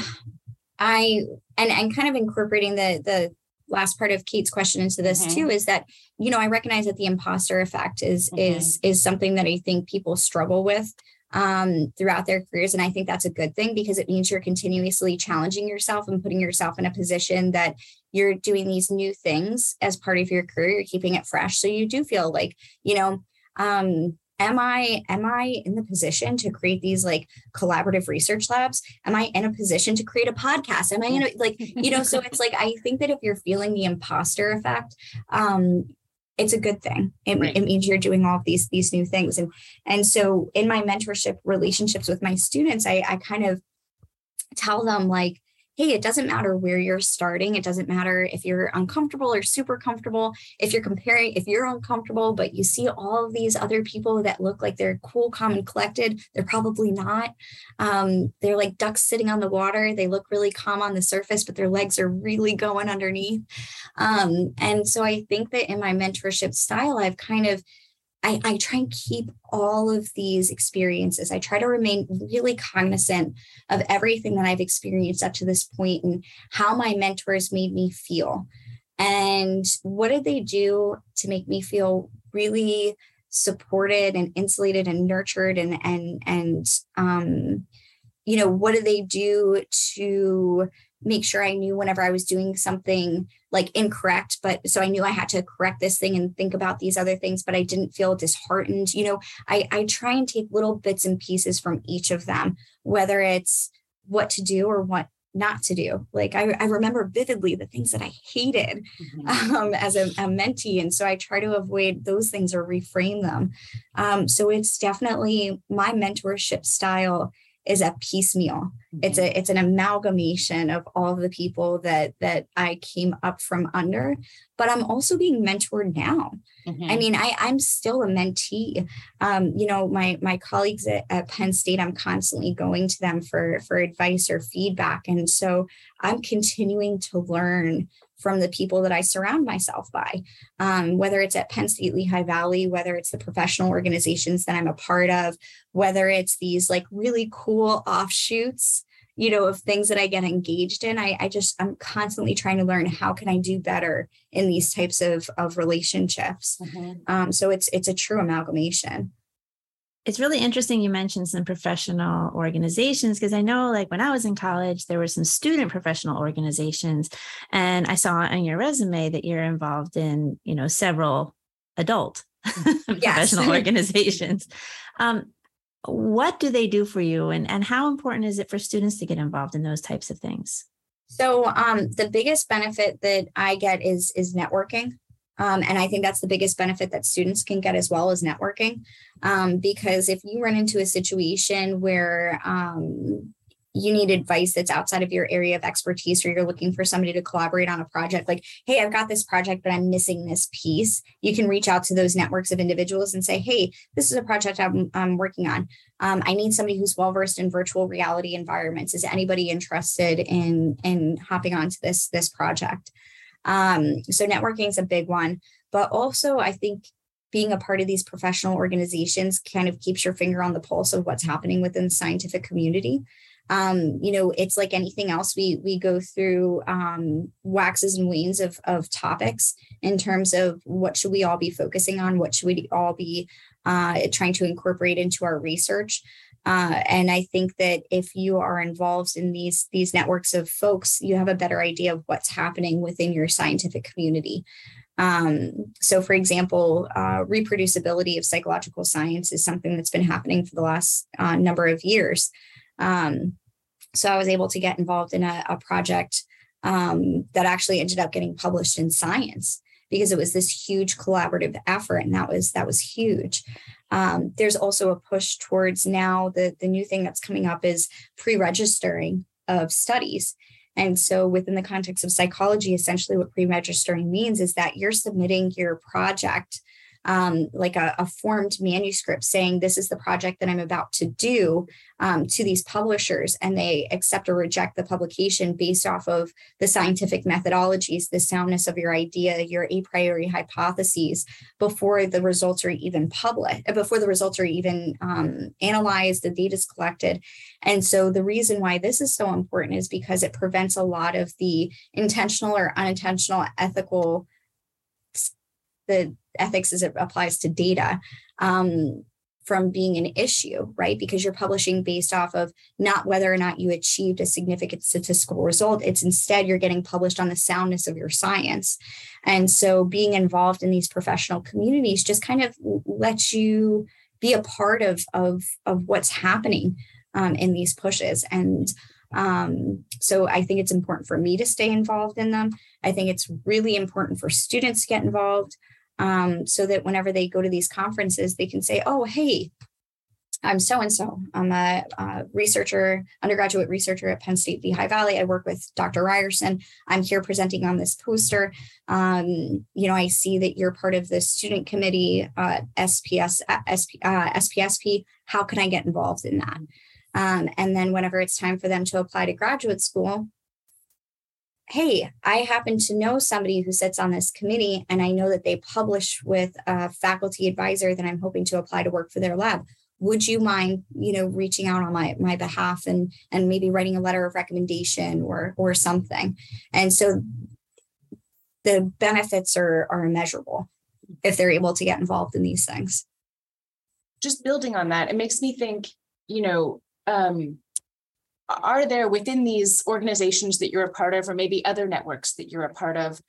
i and and kind of incorporating the the last part of kate's question into this mm-hmm. too is that you know i recognize that the imposter effect is mm-hmm. is is something that i think people struggle with um, throughout their careers. And I think that's a good thing because it means you're continuously challenging yourself and putting yourself in a position that you're doing these new things as part of your career. You're keeping it fresh. So you do feel like, you know, um, am i am i in the position to create these like collaborative research labs am i in a position to create a podcast am i in a like you know so it's like i think that if you're feeling the imposter effect um it's a good thing. It, right. it, means you're doing all of these these new things. And and so in my mentorship relationships with my students, I, I kind of tell them like, hey, it doesn't matter where you're starting. It doesn't matter if you're uncomfortable or super comfortable. If you're comparing, if you're uncomfortable, but you see all of these other people that look like they're cool, calm, and collected, they're probably not. Um, they're like ducks sitting on the water. They look really calm on the surface, but their legs are really going underneath. Um, and so I think that in my mentorship style, I've kind of I, I try and keep all of these experiences. I try to remain really cognizant of everything that I've experienced up to this point and how my mentors made me feel. And what did they do to make me feel really supported and insulated and nurtured and and and um you know what do they do to make sure I knew whenever I was doing something like incorrect, but so I knew I had to correct this thing and think about these other things, but I didn't feel disheartened. You know, I, I try and take little bits and pieces from each of them, whether it's what to do or what not to do. Like I, I remember vividly the things that I hated mm-hmm. um, as a, a, mentee. And so I try to avoid those things or reframe them. Um, so it's definitely my mentorship style is a piecemeal. Mm-hmm. It's a it's an amalgamation of all of the people that that I came up from under, but I'm also being mentored now. Mm-hmm. I mean, I I'm still a mentee. Um, you know, my my colleagues at, at Penn State, I'm constantly going to them for for advice or feedback, and so I'm continuing to learn from the people that I surround myself by, um, whether it's at Penn State Lehigh Valley, whether it's the professional organizations that I'm a part of, whether it's these like really cool offshoots you know of things that i get engaged in. I, I just i'm constantly trying to learn how can i do better in these types of of relationships. Mm-hmm. um, so it's it's a true amalgamation it's really interesting you mentioned some professional organizations because I know like when I was in college there were some student professional organizations and I saw on your resume that you're involved in you know several adult professional organizations. Um, what do they do for you and, and how important is it for students to get involved in those types of things? So um, the biggest benefit that I get is is networking. Um, and I think that's the biggest benefit that students can get as well as networking. Um, because if you run into a situation where um, you need advice that's outside of your area of expertise or you're looking for somebody to collaborate on a project like hey i've got this project but i'm missing this piece you can reach out to those networks of individuals and say hey this is a project i'm, I'm working on. Um, i need somebody who's well versed in virtual reality environments. Is anybody interested in in hopping onto this this project um, so networking is a big one but also i think being a part of these professional organizations kind of keeps your finger on the pulse of what's happening within the scientific community um, you know, it's like anything else. We we go through um, waxes and wanes of of topics in terms of what should we all be focusing on, what should we all be uh, trying to incorporate into our research. Uh, and I think that if you are involved in these these networks of folks, you have a better idea of what's happening within your scientific community. Um, so, for example, uh, reproducibility of psychological science is something that's been happening for the last uh, number of years. Um, so I was able to get involved in a, a project um, that actually ended up getting published in Science because it was this huge collaborative effort, and that was that was huge. Um, there's also a push towards now the the new thing that's coming up is pre-registering of studies. And so, within the context of psychology, essentially what pre registering means is that you're submitting your project um, like a, a, formed manuscript saying this is the project that I'm about to do um, to these publishers, and they accept or reject the publication based off of the scientific methodologies, the soundness of your idea, your a priori hypotheses before the results are even published, uh, before the results are even um, analyzed, the data is collected. And so the reason why this is so important is because it prevents a lot of the intentional or unintentional ethical the ethics as it applies to data um, from being an issue, right? Because you're publishing based off of not whether or not you achieved a significant statistical result. It's instead you're getting published on the soundness of your science. And so being involved in these professional communities just kind of lets you be a part of, of, of what's happening um, in these pushes. And um, so I think it's important for me to stay involved in them. I think it's really important for students to get involved um, so that whenever they go to these conferences, they can say, oh, hey, I'm so and so. I'm a, a, researcher, undergraduate researcher at Penn State Lehigh Valley. I work with Dr. Ryerson. I'm here presenting on this poster. Um, you know, I see that you're part of the student committee, uh, SPS, uh, SP, uh, SPSP. How can I get involved in that? Um, and then whenever it's time for them to apply to graduate school, hey, I happen to know somebody who sits on this committee, and I know that they publish with a faculty advisor that I'm hoping to apply to work for their lab. Would you mind, you know, reaching out on my my behalf and and maybe writing a letter of recommendation or or something? And so the benefits are are immeasurable if they're able to get involved in these things. Just building on that, it makes me think, you know, um, are there within these organizations that you're a part of or maybe other networks that you're a part of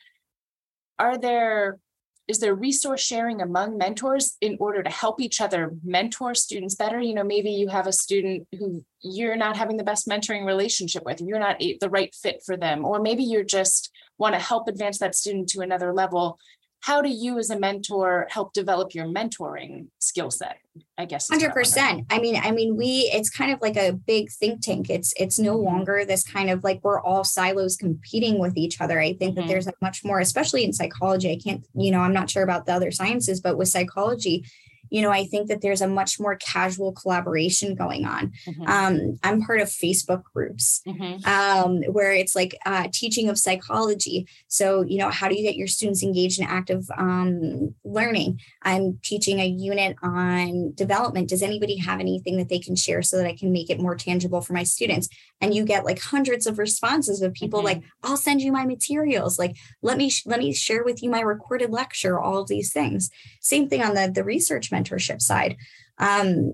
are there is there resource sharing among mentors in order to help each other mentor students better? You know maybe you have a student who you're not having the best mentoring relationship with you're not the right fit for them or maybe you're just want to help advance that student to another level how do you as a mentor help develop your mentoring skill set i guess 100% i mean i mean we it's kind of like a big think tank. It's it's no longer this kind of like we're all silos competing with each other. I think mm-hmm. that there's a much more especially in psychology. I can't you know i'm not sure about the other sciences but with psychology you know, I think that there's a much more casual collaboration going on. Mm-hmm. Um, I'm part of Facebook groups mm-hmm. um, where it's like uh, teaching of psychology. So, you know, how do you get your students engaged in active um, learning? I'm teaching a unit on development. Does anybody have anything that they can share so that I can make it more tangible for my students? And you get like hundreds of responses of people mm-hmm. like, "I'll send you my materials." Like, let me sh- let me share with you my recorded lecture. All of these things. Same thing on the the research mentorship side. Um,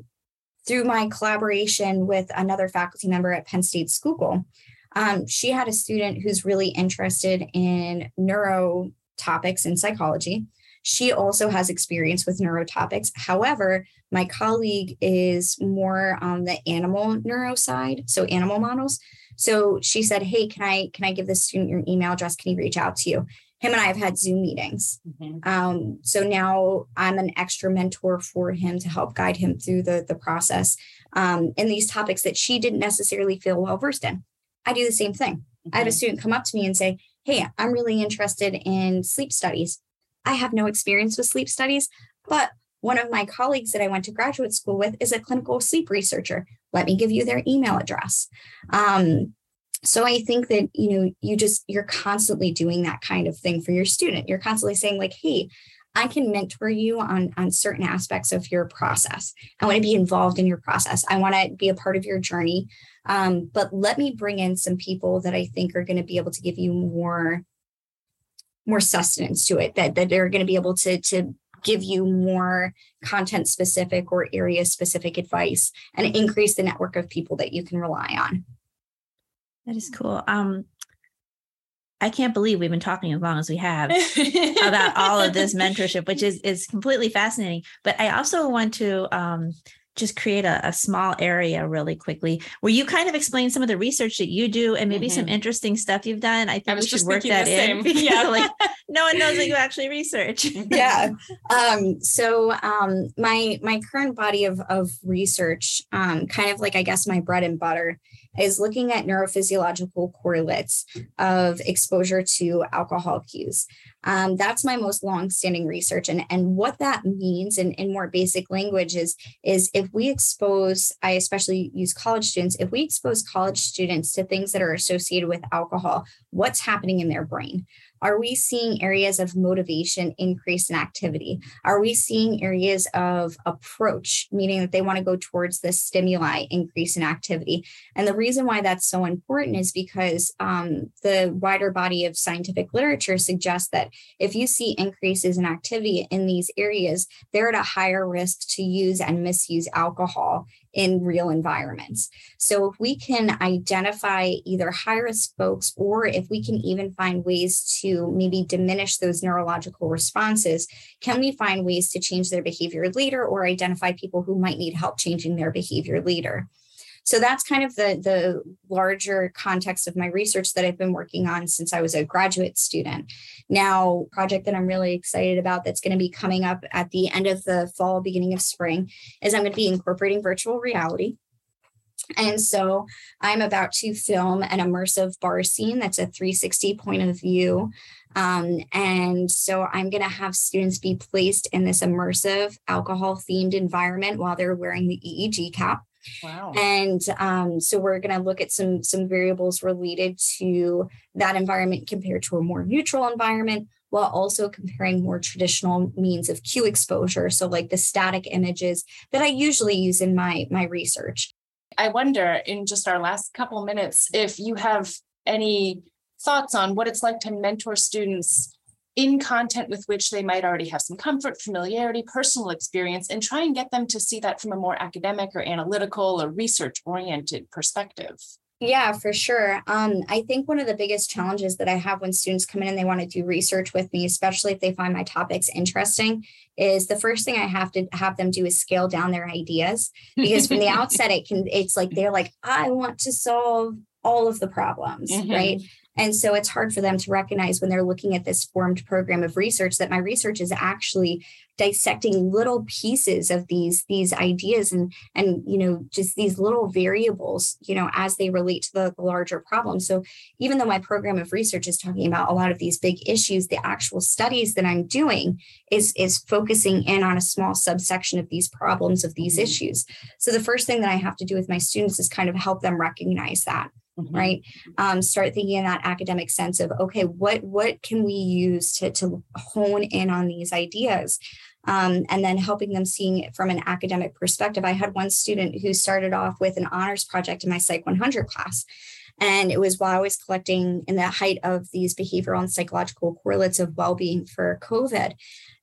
through my collaboration with another faculty member at Penn State Schuylkill, um, she had a student who's really interested in neuro topics in psychology. She also has experience with neurotopics. However, my colleague is more on the animal neuro side, so animal models. So she said, "Hey, can I can I give this student your email address? Can he reach out to you?" Him and I have had Zoom meetings. Mm-hmm. Um, so now I'm an extra mentor for him to help guide him through the the process um, in these topics that she didn't necessarily feel well versed in. I do the same thing. Mm-hmm. I have a student come up to me and say, Hey, I'm really interested in sleep studies. I have no experience with sleep studies, but one of my colleagues that I went to graduate school with is a clinical sleep researcher. Let me give you their email address. Um, so I think that you know you just you're constantly doing that kind of thing for your student. You're constantly saying like, "Hey, I can mentor you on on certain aspects of your process. I want to be involved in your process. I want to be a part of your journey. Um, but let me bring in some people that I think are going to be able to give you more more sustenance to it that that they're going to be able to to give you more content specific or area specific advice and increase the network of people that you can rely on that is cool um I can't believe we've been talking as long as we have about all of this mentorship, which is is completely fascinating. But I also want to um, just create a, a, small area really quickly where you kind of explain some of the research that you do and maybe mm-hmm. some interesting stuff you've done. I think I we should work that in yeah. like no one knows that you actually research. yeah. Um, so um, my my current body of of research, um, kind of like I guess my bread and butter, is looking at neurophysiological correlates of exposure to alcohol cues. Um, that's my most long-standing research, and and what that means in, in more basic language is is if we expose, I especially use college students, if we expose college students to things that are associated with alcohol, what's happening in their brain? Are we seeing areas of motivation increase in activity? Are we seeing areas of approach, meaning that they want to go towards the stimuli increase in activity? And the reason why that's so important is because um, the wider body of scientific literature suggests that if you see increases in activity in these areas, they're at a higher risk to use and misuse alcohol in real environments. So if we can identify either high risk folks or if we can even find ways to maybe diminish those neurological responses, can we find ways to change their behavior later or identify people who might need help changing their behavior later? So that's kind of the, the larger context of my research that I've been working on since I was a graduate student. Now, project that I'm really excited about that's going to be coming up at the end of the fall, beginning of spring, is I'm going to be incorporating virtual reality. And so I'm about to film an immersive bar scene that's a 360 point of view. Um, and so I'm going to have students be placed in this immersive alcohol themed environment while they're wearing the EEG cap. Wow. And um, so we're going to look at some some variables related to that environment compared to a more neutral environment while also comparing more traditional means of cue exposure so like the static images that i usually use in my my research i wonder in just our last couple minutes if you have any thoughts on what it's like to mentor students in content with which they might already have some comfort, familiarity, personal experience, and try and get them to see that from a more academic or analytical or research oriented perspective. Yeah, for sure. Um, I think one of the biggest challenges that I have when students come in and they want to do research with me, especially if they find my topics interesting, is the first thing I have to have them do is scale down their ideas. Because from the outset, it can, it's like they're like, I want to solve all of the problems, mm-hmm. right? And so it's hard for them to recognize when they're looking at this formed program of research that my research is actually dissecting little pieces of these these ideas and and you know just these little variables you know as they relate to the, the larger problem. So even though my program of research is talking about a lot of these big issues the actual studies that i'm doing is is focusing in on a small subsection of these problems of these mm-hmm. issues. So the first thing that i have to do with my students is kind of help them recognize that Mm-hmm. right um, start thinking in that academic sense of okay what what can we use to, to hone in on these ideas um, and then helping them seeing it from an academic perspective i had one student who started off with an honors project in my psych 100 class and it was while I was collecting in the height of these behavioral and psychological correlates of well-being for COVID.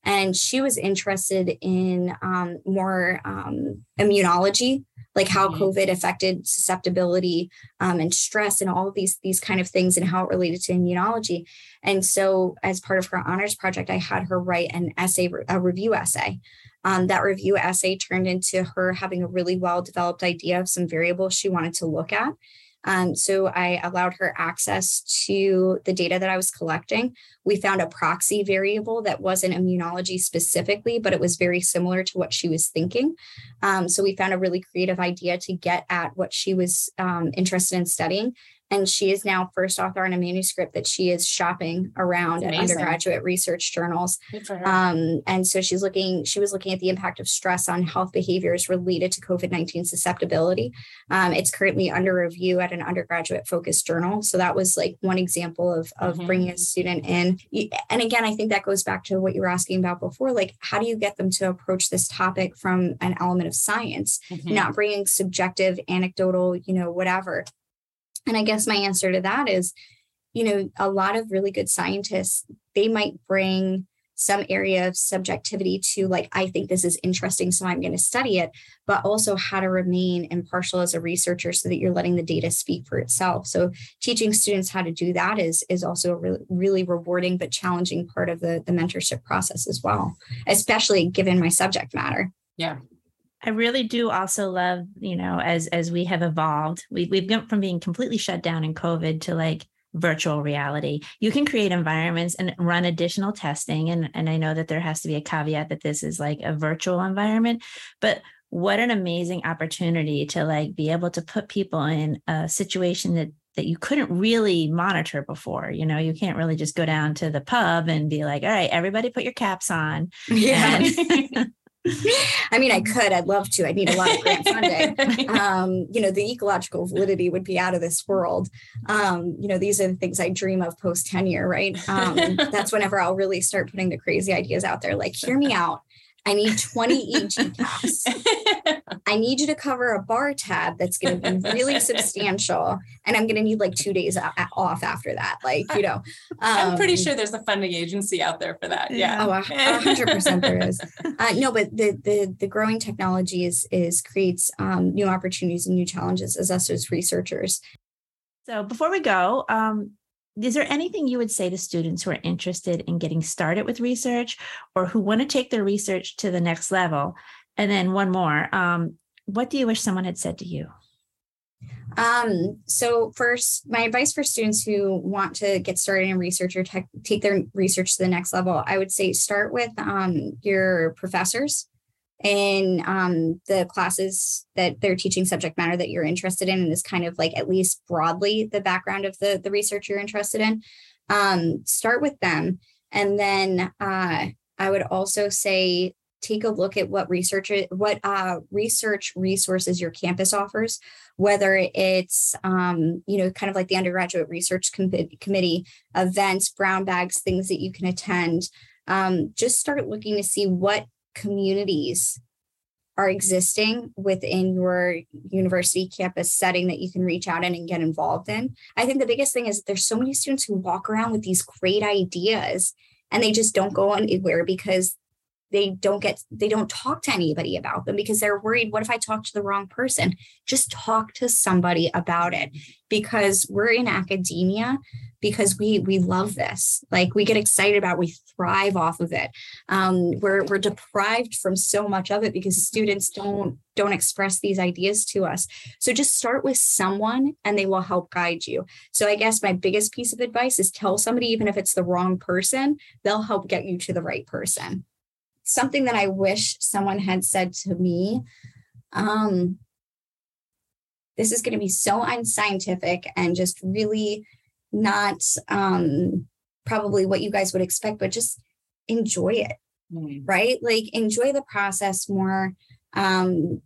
And she was interested in um, more um, immunology like how mm-hmm. COVID affected susceptibility um, and stress and all of these these kind of things and how it related to immunology. And so, as part of her honors project, I had her write an essay, a review essay. Um, that review essay turned into her having a really well developed idea of some variables she wanted to look at. Um, so I allowed her access to the data that I was collecting. We found a proxy variable that wasn't immunology specifically, but it was very similar to what she was thinking. Um, so we found a really creative idea to get at what she was um, interested in studying and she is now first author on a manuscript that she is shopping around at undergraduate research journals. Um, and so she's looking she was looking at the impact of stress on health behaviors related to covid-19 susceptibility. Um, it's currently under review at an undergraduate focused journal. So that was like one example of, of mm-hmm. bringing a student in. And again i think that goes back to what you were asking about before like how do you get them to approach this topic from an element of science mm-hmm. not bringing subjective anecdotal you know whatever and I guess my answer to that is, you know, a lot of really good scientists, they might bring some area of subjectivity to like i think this is interesting so i'm going to study it but also how to remain impartial as a researcher so that you're letting the data speak for itself. So teaching students how to do that is is also a really, really rewarding but challenging part of the the mentorship process as well especially given my subject matter. Yeah I really do also love, you know, as as we have evolved, we, we've gone from being completely shut down in COVID to like virtual reality. You can create environments and run additional testing. And, and I know that there has to be a caveat that this is like a virtual environment, but what an amazing opportunity to like be able to put people in a situation that that you couldn't really monitor before. You know, you can't really just go down to the pub and be like, all right, everybody put your caps on. Yeah. And, I mean, I could. I'd love to. I need a lot of grant funding. Um, you know, the ecological validity would be out of this world. Um, you know, these are the things I dream of post tenure, right? Um, that's whenever I'll really start putting the crazy ideas out there. Like, hear me out. I need 20 EEG caps. I need you to cover a bar tab that's going to be really substantial. And I'm going to need like two days off after that. Like, you know, um, I'm pretty um, sure there's a funding agency out there for that. Yeah. Oh, 100% there is. Uh, no, but the, the, the growing technology is, is creates um, new opportunities and new challenges as us as researchers. So before we go, um, is there anything you would say to students who are interested in getting started with research or who want to take their research to the next level? And then one more, um, what do you wish someone had said to you? Um, so first, my advice for students who want to get started in research or take their research to the next level, I would say start with um, your professors in um, the classes that they're teaching subject matter that you're interested in and is kind of like at least broadly the background of the, the research you're interested in um, start with them. And then uh, i would also say take a look at what research what uh, research resources your campus offers whether it's um, you know kind of like the undergraduate research com- committee events brown bags things that you can attend. Um, just start looking to see what communities are existing within your university campus setting that you can reach out in and get involved in. I think the biggest thing is there's so many students who walk around with these great ideas and they just don't go anywhere because they don't get they don't talk to anybody about them because they're worried what if i talk to the wrong person? Just talk to somebody about it because we're in academia because we we love this. Like we get excited about it, we thrive off of it. Um, we're we're deprived from so much of it because students don't don't express these ideas to us. So just start with someone and they will help guide you. So i guess my biggest piece of advice is tell somebody even if it's the wrong person they'll help get you to the right person something that I wish someone had said to me. Um, this is going to be so unscientific and just really not um, probably what you guys would expect, but just enjoy it, mm. right? Like enjoy the process more. Um,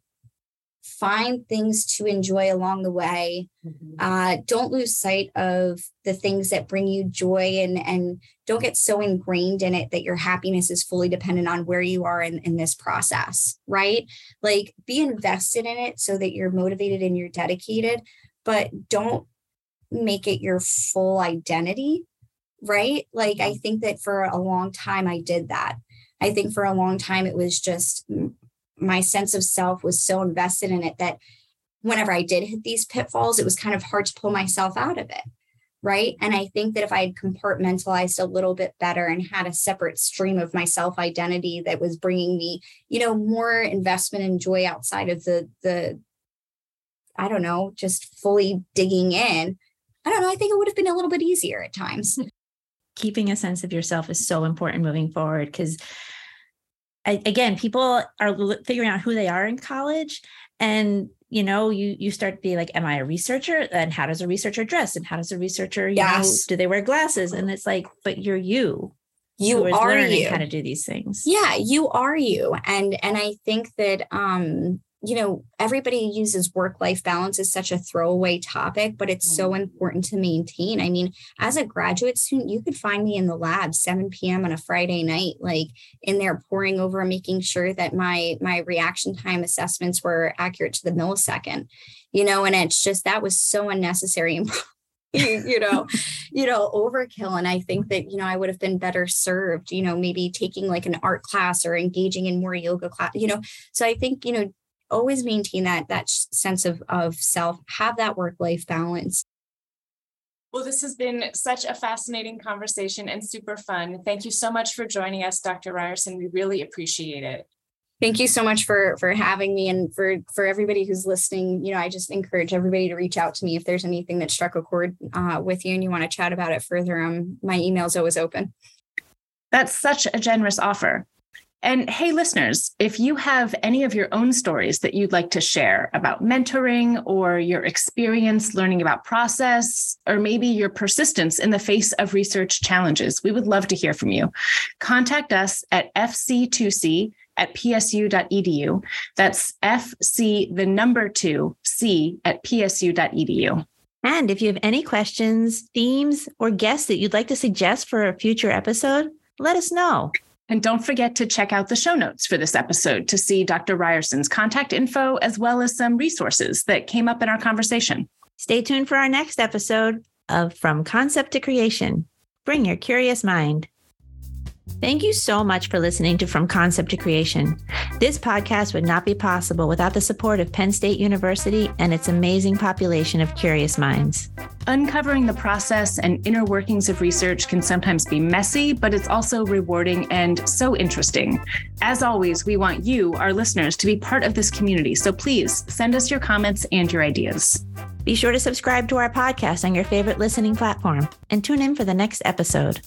find things to enjoy along the way. Mm-hmm. Uh, don't lose sight of the things that bring you joy and, and don't get so ingrained in it that your happiness is fully dependent on where you are in, in this process, right? Like be invested in it so that you're motivated and you're dedicated, but don't make it your full identity, right? Like I mm-hmm. think that for a long time I did that. I think for a long time it was just my sense of self was so invested in it that whenever I did hit these pitfalls, it was kind of hard to pull myself out of it. Right. And I think that if I had compartmentalized a little bit better and had a separate stream of my self identity that was bringing me, you know, more investment and joy outside of the, the, I don't know, just fully digging in, I don't know. I think it would have been a little bit easier at times. Keeping a sense of yourself is so important moving forward because again, people are figuring out who they are in college and you know you you start to be like am i a researcher? And how does a researcher dress? And how does a researcher you yes. know do they wear glasses? And it's like but you're you you are learning you. how to do these things. Yeah you are you. And and i think that um you know, everybody uses work life balance as such a throwaway topic, but it's so mm-hmm. important to maintain. I mean, as a graduate student, you could find me in the lab 7 p.m. on a Friday night, like in there poring over, making sure that my my reaction time assessments were accurate to the millisecond, you know, and it's just that was so unnecessary and you know you know overkill and i think that you know i would have been better served you know maybe taking like an art class or engaging in more yoga class you know so i think you know always maintain that that sense of of self have that work life balance well, this has been such a fascinating conversation and super fun. Thank you so much for joining us, Dr. Ryerson. We really appreciate it. Thank you so much for for having me and for for everybody who's listening. You know, I just encourage everybody to reach out to me if there's anything that struck a chord uh, with you and you want to chat about it further. Um, my email is always open. That's such a generous offer. And hey, listeners, if you have any of your own stories that you'd like to share about mentoring or your experience learning about process, or maybe your persistence in the face of research challenges, we would love to hear from you. Contact us at fc2c at psu.edu. That's FC, the number two, C at psu.edu. And if you have any questions, themes, or guests that you'd like to suggest for a future episode, let us know. And don't forget to check out the show notes for this episode to see Dr. Ryerson's contact info, as well as some resources that came up in our conversation. Stay tuned for our next episode of From Concept to Creation. Bring your curious mind. Thank you so much for listening to From Concept to Creation. This podcast would not be possible without the support of Penn State University and its amazing population of curious minds. Uncovering the process and inner workings of research can sometimes be messy, but it's also rewarding and so interesting. As always, we want you, our listeners, to be part of this community. So please send us your comments and your ideas. Be sure to subscribe to our podcast on your favorite listening platform and tune in for the next episode.